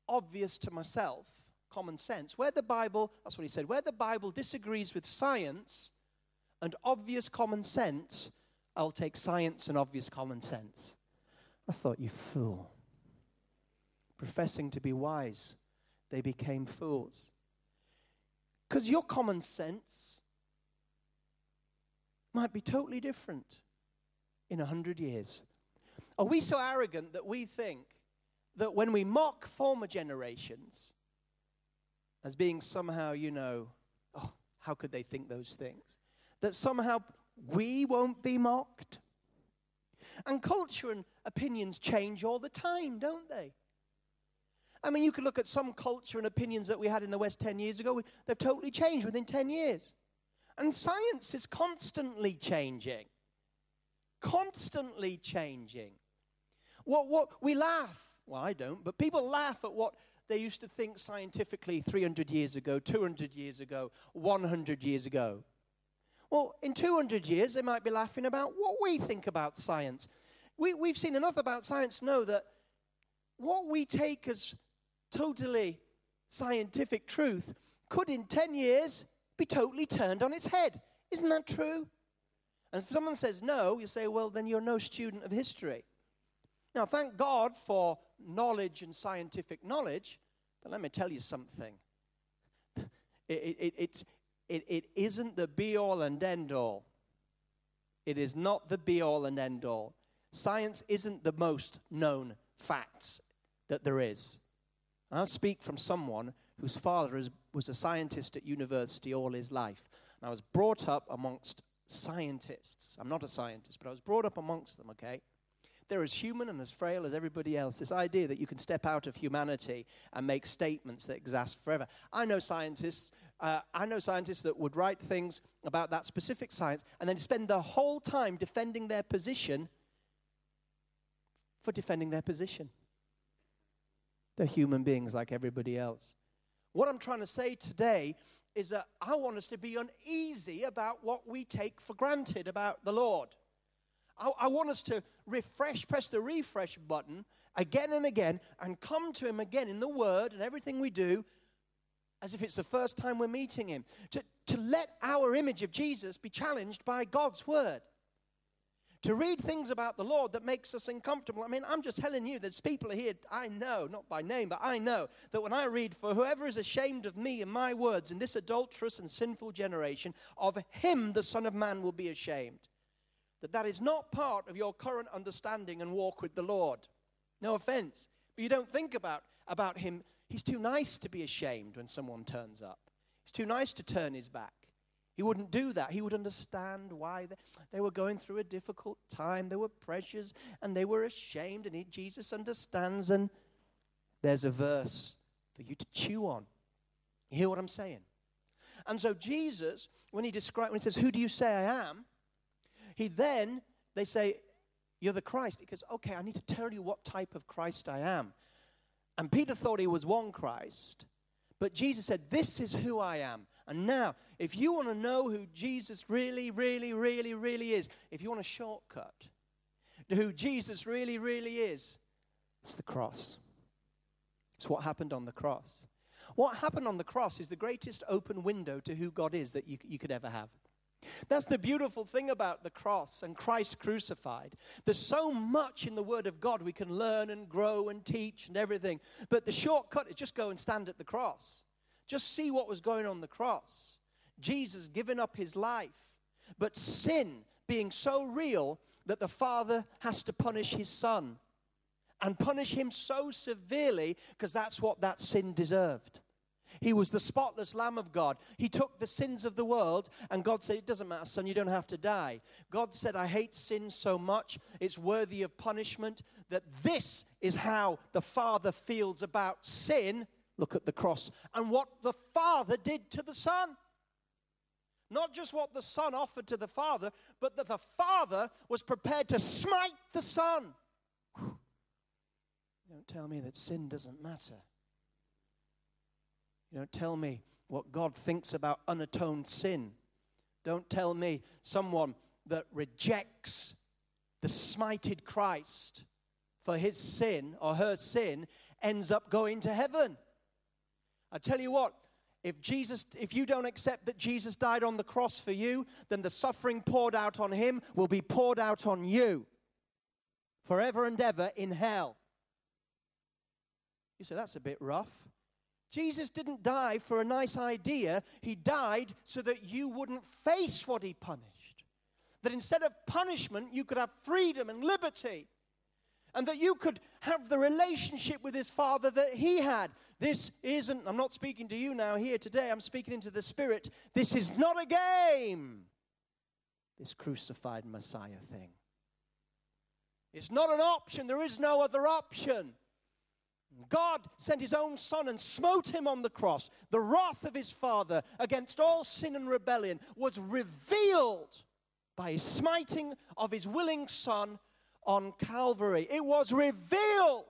obvious to myself, common sense, where the Bible, that's what he said, where the Bible disagrees with science and obvious common sense, I'll take science and obvious common sense. I thought, you fool. Professing to be wise, they became fools. Because your common sense might be totally different in a hundred years. Are we so arrogant that we think that when we mock former generations as being somehow, you know, oh, how could they think those things? That somehow we won't be mocked. And culture and opinions change all the time, don't they? I mean, you could look at some culture and opinions that we had in the West 10 years ago, they've totally changed within 10 years. And science is constantly changing. Constantly changing. What, what we laugh, well, I don't, but people laugh at what they used to think scientifically 300 years ago, 200 years ago, 100 years ago. Well, in 200 years, they might be laughing about what we think about science. We, we've seen enough about science know that what we take as totally scientific truth could in 10 years be totally turned on its head. Isn't that true? And if someone says no, you say, well, then you're no student of history. Now, thank God for knowledge and scientific knowledge, but let me tell you something. (laughs) It, it, it, it, it isn't the be all and end all. It is not the be all and end all. Science isn't the most known facts that there is. I'll speak from someone whose father is, was a scientist at university all his life. And I was brought up amongst scientists. I'm not a scientist, but I was brought up amongst them, okay? They're as human and as frail as everybody else. This idea that you can step out of humanity and make statements that exist forever. I know scientists. Uh, I know scientists that would write things about that specific science and then spend the whole time defending their position for defending their position. They're human beings like everybody else. What I'm trying to say today is that I want us to be uneasy about what we take for granted about the Lord. I, I, want us to refresh, press the refresh button again and again, and come to Him again in the Word and everything we do as if it's the first time we're meeting Him. To, to let our image of Jesus be challenged by God's Word to read things about the Lord that makes us uncomfortable. I mean, I'm just telling you, there's people here, I know, not by name, but I know that when I read, For whoever is ashamed of me and my words in this adulterous and sinful generation, of him the Son of Man will be ashamed. That that is not part of your current understanding and walk with the Lord. No offense. But you don't think about, about him. He's too nice to be ashamed when someone turns up. He's too nice to turn his back. He wouldn't do that. He would understand why they were going through a difficult time. There were pressures and they were ashamed. And he, Jesus understands. And there's a verse for you to chew on. You hear what I'm saying? And so Jesus, when he describes, when he says, Who do you say I am? He then, they say, You're the Christ. He goes, Okay, I need to tell you what type of Christ I am. And Peter thought he was one Christ. But Jesus said, This is who I am. And now, if you want to know who Jesus really, really, really, really is, if you want a shortcut to who Jesus really, really is, it's the cross. It's what happened on the cross. What happened on the cross is the greatest open window to who God is that you, you could ever have. That's the beautiful thing about the cross and Christ crucified. There's so much in the Word of God we can learn and grow and teach and everything. But the shortcut is just go and stand at the cross. Just see what was going on the cross. Jesus giving up his life, but sin being so real that the Father has to punish his Son and punish him so severely because that's what that sin deserved. He was the spotless Lamb of God. He took the sins of the world, and God said, It doesn't matter, son, you don't have to die. God said, I hate sin so much, it's worthy of punishment, that this is how the Father feels about sin. Look at the cross. And what the Father did to the Son. Not just what the Son offered to the Father, but that the Father was prepared to smite the Son. Don't tell me that sin doesn't matter. You don't tell me what God thinks about unatoned sin. Don't tell me someone that rejects the smited Christ for his sin or her sin ends up going to heaven. I tell you what, if Jesus if you don't accept that Jesus died on the cross for you, then the suffering poured out on him will be poured out on you forever and ever in hell. You say that's a bit rough. Jesus didn't die for a nice idea, He died so that you wouldn't face what He punished. That instead of punishment, you could have freedom and liberty. and that you could have the relationship with his father that he had. This isn't, I'm not speaking to you now here today, I'm speaking into the spirit. This is not a game, this crucified Messiah thing. It's not an option, there is no other option. God sent his own son and smote him on the cross. The wrath of his father against all sin and rebellion was revealed by his smiting of his willing son on Calvary. It was revealed.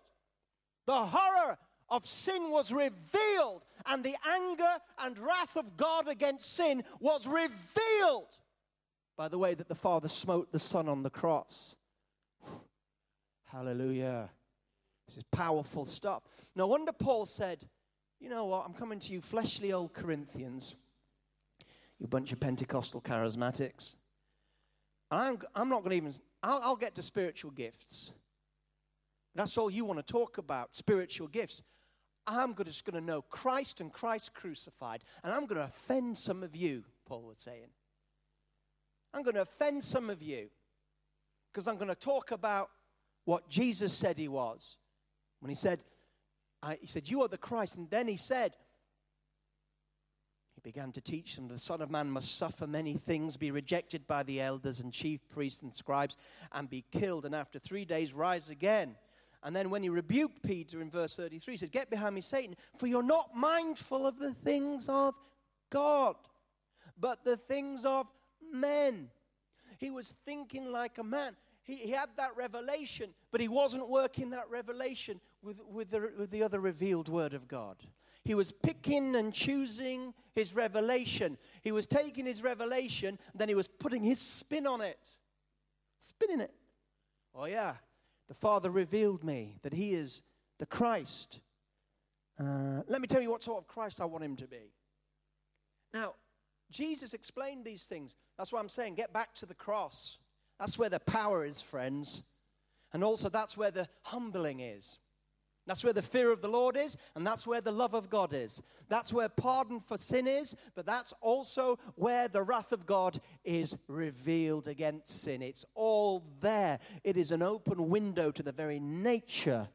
The horror of sin was revealed, and the anger and wrath of God against sin was revealed by the way that the Father smote the Son on the cross. (sighs) Hallelujah. This is powerful stuff. No wonder Paul said, You know what? I'm coming to you, fleshly old Corinthians, you bunch of Pentecostal charismatics. I'm, I'm not going to even, I'll, I'll get to spiritual gifts. That's all you want to talk about, spiritual gifts. I'm just going to know Christ and Christ crucified, and I'm going to offend some of you, Paul was saying. I'm going to offend some of you because I'm going to talk about what Jesus said he was. When he said, I, he said, You are the Christ. And then he said, He began to teach them the Son of Man must suffer many things, be rejected by the elders and chief priests and scribes, and be killed, and after three days rise again. And then when he rebuked Peter in verse 33, he says, Get behind me, Satan, for you're not mindful of the things of God, but the things of men. He was thinking like a man. He, he had that revelation, but he wasn't working that revelation with, with, the, with the other revealed word of God. He was picking and choosing his revelation. He was taking his revelation, then he was putting his spin on it. Spinning it. Oh, yeah. The Father revealed me that he is the Christ. Uh, let me tell you what sort of Christ I want him to be. Now, Jesus explained these things. That's why I'm saying get back to the cross. That's where the power is, friends. And also, that's where the humbling is. That's where the fear of the Lord is, and that's where the love of God is. That's where pardon for sin is, but that's also where the wrath of God is revealed against sin. It's all there. It is an open window to the very nature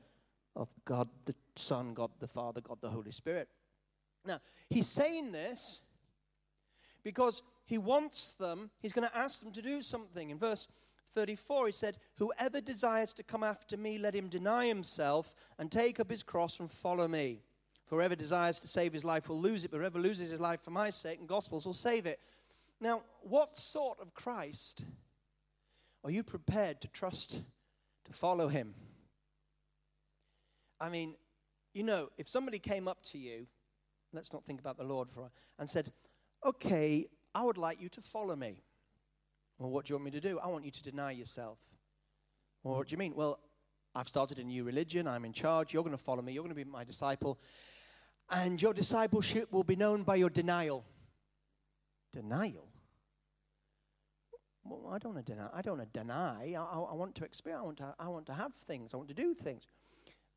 of God the Son, God the Father, God the Holy Spirit. Now, he's saying this because he wants them, he's going to ask them to do something. In verse 34, he said, Whoever desires to come after me, let him deny himself and take up his cross and follow me. For whoever desires to save his life will lose it, but whoever loses his life for my sake and gospels will save it. Now, what sort of Christ are you prepared to trust to follow him? I mean, you know, if somebody came up to you, let's not think about the Lord for a and said, Okay, I would like you to follow me. Well, what do you want me to do? I want you to deny yourself. Well, what do you mean? Well, I've started a new religion. I'm in charge. You're going to follow me. You're going to be my disciple. And your discipleship will be known by your denial. Denial? Well, I don't want to deny. I don't want to deny. I, I, I want to experience. I want to, I want to have things. I want to do things.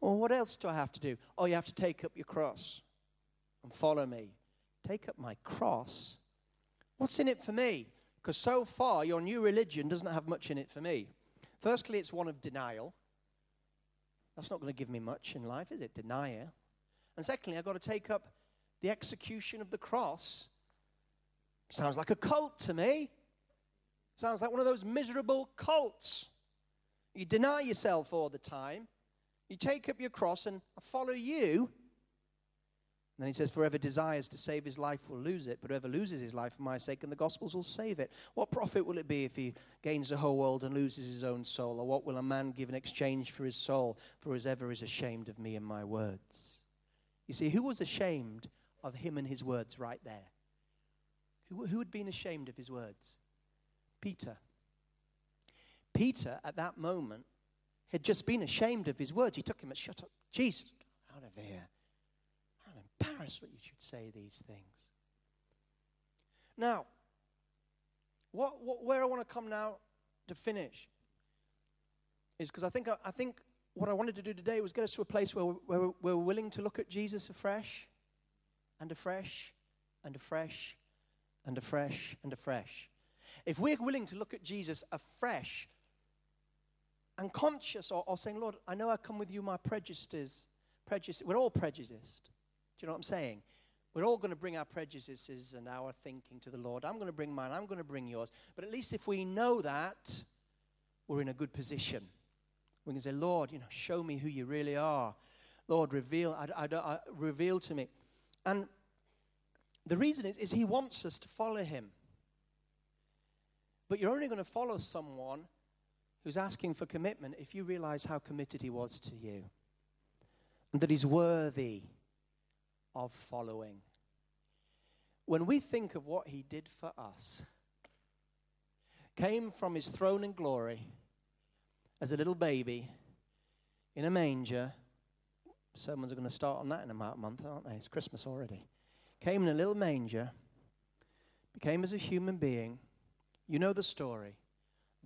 Well, what else do I have to do? Oh, you have to take up your cross and follow me. Take up my cross? What's in it for me? Because so far, your new religion doesn't have much in it for me. Firstly, it's one of denial. That's not going to give me much in life, is it? Denial. And secondly, I've got to take up the execution of the cross. Sounds like a cult to me. Sounds like one of those miserable cults. You deny yourself all the time. You take up your cross and I follow you. Then he says, For desires to save his life will lose it, but whoever loses his life for my sake and the gospels will save it. What profit will it be if he gains the whole world and loses his own soul? Or what will a man give in exchange for his soul? For whoever is ashamed of me and my words. You see, who was ashamed of him and his words right there? Who, who had been ashamed of his words? Peter. Peter, at that moment, had just been ashamed of his words. He took him and shut up. Jesus, out of here embarrassed what you should say these things. Now, what, what, where I want to come now to finish is because I think, I think what I wanted to do today was get us to a place where we're, where we're willing to look at Jesus afresh and afresh and afresh and afresh and afresh. If we're willing to look at Jesus afresh, and conscious or, or saying, Lord, I know I come with you, my prejudices. Prejudice. We're all prejudiced. Do you know what I'm saying? We're all going to bring our prejudices and our thinking to the Lord. I'm going to bring mine. I'm going to bring yours. But at least if we know that, we're in a good position. We can say, Lord, you know, show me who you really are. Lord, reveal, I, I, I, reveal to me. And the reason is, is He wants us to follow Him. But you're only going to follow someone who's asking for commitment if you realize how committed He was to you and that He's worthy of following. When we think of what He did for us, came from His throne in glory as a little baby in a manger. Sermons are going to start on that in a month, aren't they? It's Christmas already. Came in a little manger, became as a human being. You know the story.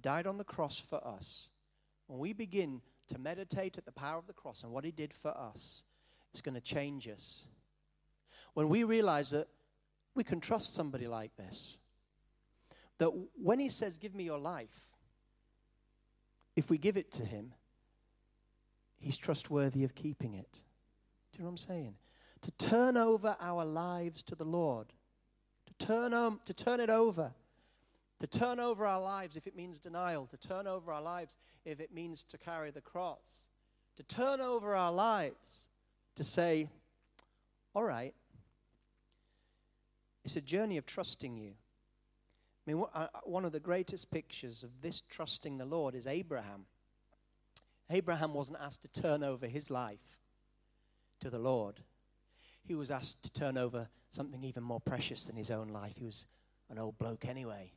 Died on the cross for us. When we begin to meditate at the power of the cross and what he did for us, it's going to change us. When we realize that we can trust somebody like this, that when he says, Give me your life, if we give it to him, he's trustworthy of keeping it. Do you know what I'm saying? To turn over our lives to the Lord, to turn, um, to turn it over, to turn over our lives if it means denial, to turn over our lives if it means to carry the cross, to turn over our lives to say, all right, it's a journey of trusting you. I mean, uh, one of the greatest pictures of this trusting the Lord is Abraham. Abraham wasn't asked to turn over his life to the Lord, he was asked to turn over something even more precious than his own life. He was an old bloke anyway.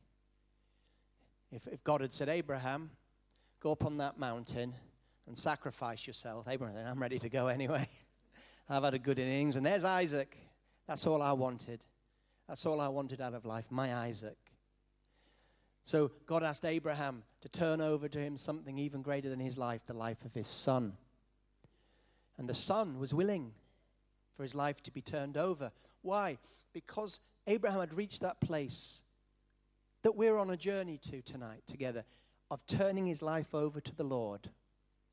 If, if God had said, Abraham, go up on that mountain and sacrifice yourself, Abraham, I'm ready to go anyway. (laughs) I've had a good innings. And there's Isaac. That's all I wanted. That's all I wanted out of life, my Isaac. So God asked Abraham to turn over to him something even greater than his life, the life of his son. And the son was willing for his life to be turned over. Why? Because Abraham had reached that place that we're on a journey to tonight together of turning his life over to the Lord.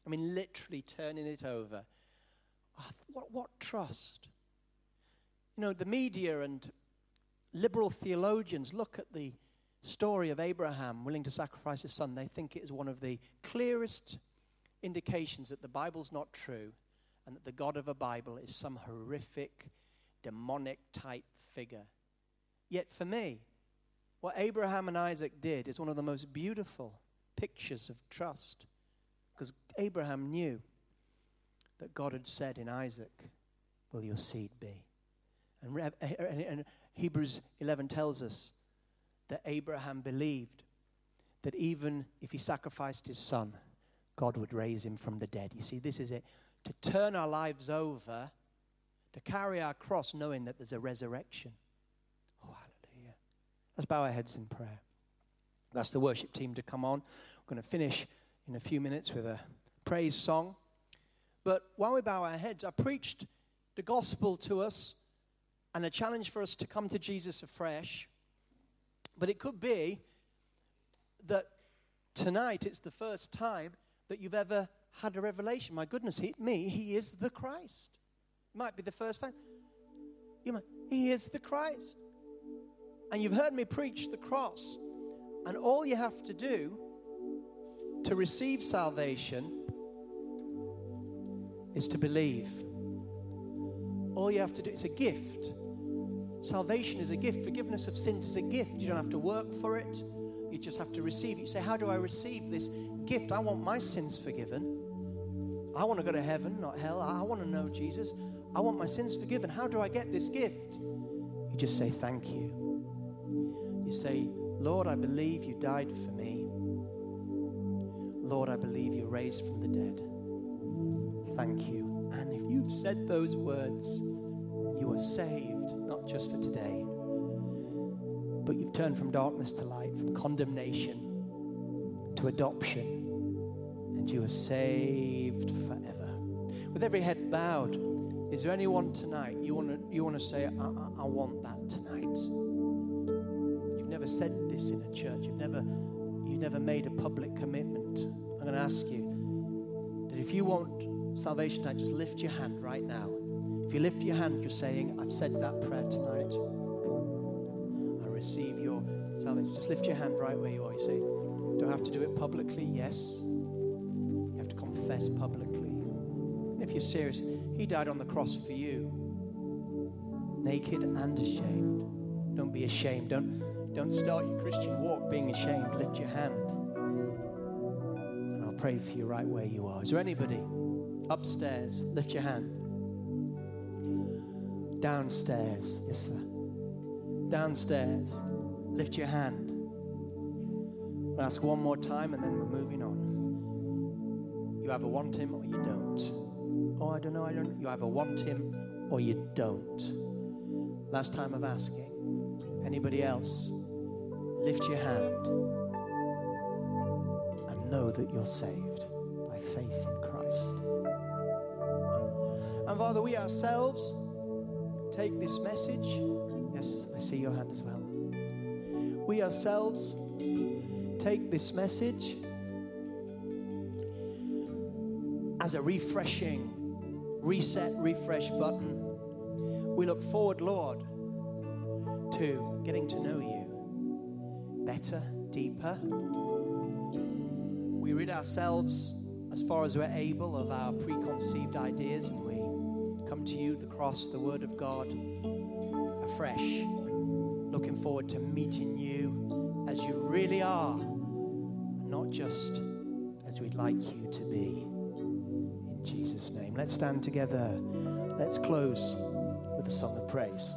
I mean, literally turning it over. Oh, what, what trust? You know, the media and liberal theologians look at the story of Abraham willing to sacrifice his son, they think it is one of the clearest indications that the Bible's not true and that the God of a Bible is some horrific, demonic type figure. Yet for me, what Abraham and Isaac did is one of the most beautiful pictures of trust because Abraham knew that God had said in Isaac, Will your seed be? And, and Hebrews 11 tells us that Abraham believed that even if he sacrificed his son, God would raise him from the dead. You see, this is it. To turn our lives over, to carry our cross knowing that there's a resurrection. Oh, hallelujah. Let's bow our heads in prayer. That's the worship team to come on. We're going to finish in a few minutes with a praise song. But while we bow our heads, I preached the gospel to us and a challenge for us to come to Jesus afresh. But it could be that tonight it's the first time that you've ever had a revelation. My goodness, he, me, he is the Christ. Might be the first time. You might, he is the Christ. And you've heard me preach the cross. And all you have to do to receive salvation is to believe. All you have to do, it's a gift. Salvation is a gift. Forgiveness of sins is a gift. You don't have to work for it. You just have to receive it. You say, How do I receive this gift? I want my sins forgiven. I want to go to heaven, not hell. I want to know Jesus. I want my sins forgiven. How do I get this gift? You just say, Thank you. You say, Lord, I believe you died for me. Lord, I believe you're raised from the dead. Thank you. And if you've said those words, you are saved, not just for today, but you've turned from darkness to light, from condemnation to adoption, and you are saved forever. With every head bowed, is there anyone tonight you want to you want to say, I, I, I want that tonight? You've never said this in a church. You've never you've never made a public commitment. I'm going to ask you that if you want salvation tonight, just lift your hand right now. If you lift your hand, you're saying, I've said that prayer tonight. I receive your salvation. Just lift your hand right where you are. You say, Do I have to do it publicly? Yes. You have to confess publicly. And if you're serious, He died on the cross for you, naked and ashamed. Don't be ashamed. Don't, don't start your Christian walk being ashamed. Lift your hand. And I'll pray for you right where you are. Is there anybody upstairs? Lift your hand. Downstairs. Yes, sir. Downstairs. Lift your hand. We'll ask one more time and then we're moving on. You either want him or you don't. Oh, I don't know. I don't. You either want him or you don't. Last time of asking. Anybody else? Lift your hand and know that you're saved by faith in Christ. And Father, we ourselves take this message. Yes, I see your hand as well. We ourselves take this message as a refreshing, reset, refresh button. We look forward, Lord, to getting to know you better, deeper. We rid ourselves, as far as we're able, of our preconceived ideas and we come to you, the cross, the Word of God, afresh. Looking forward to meeting you as you really are, and not just as we'd like you to be. In Jesus' name. Let's stand together. Let's close with a song of praise.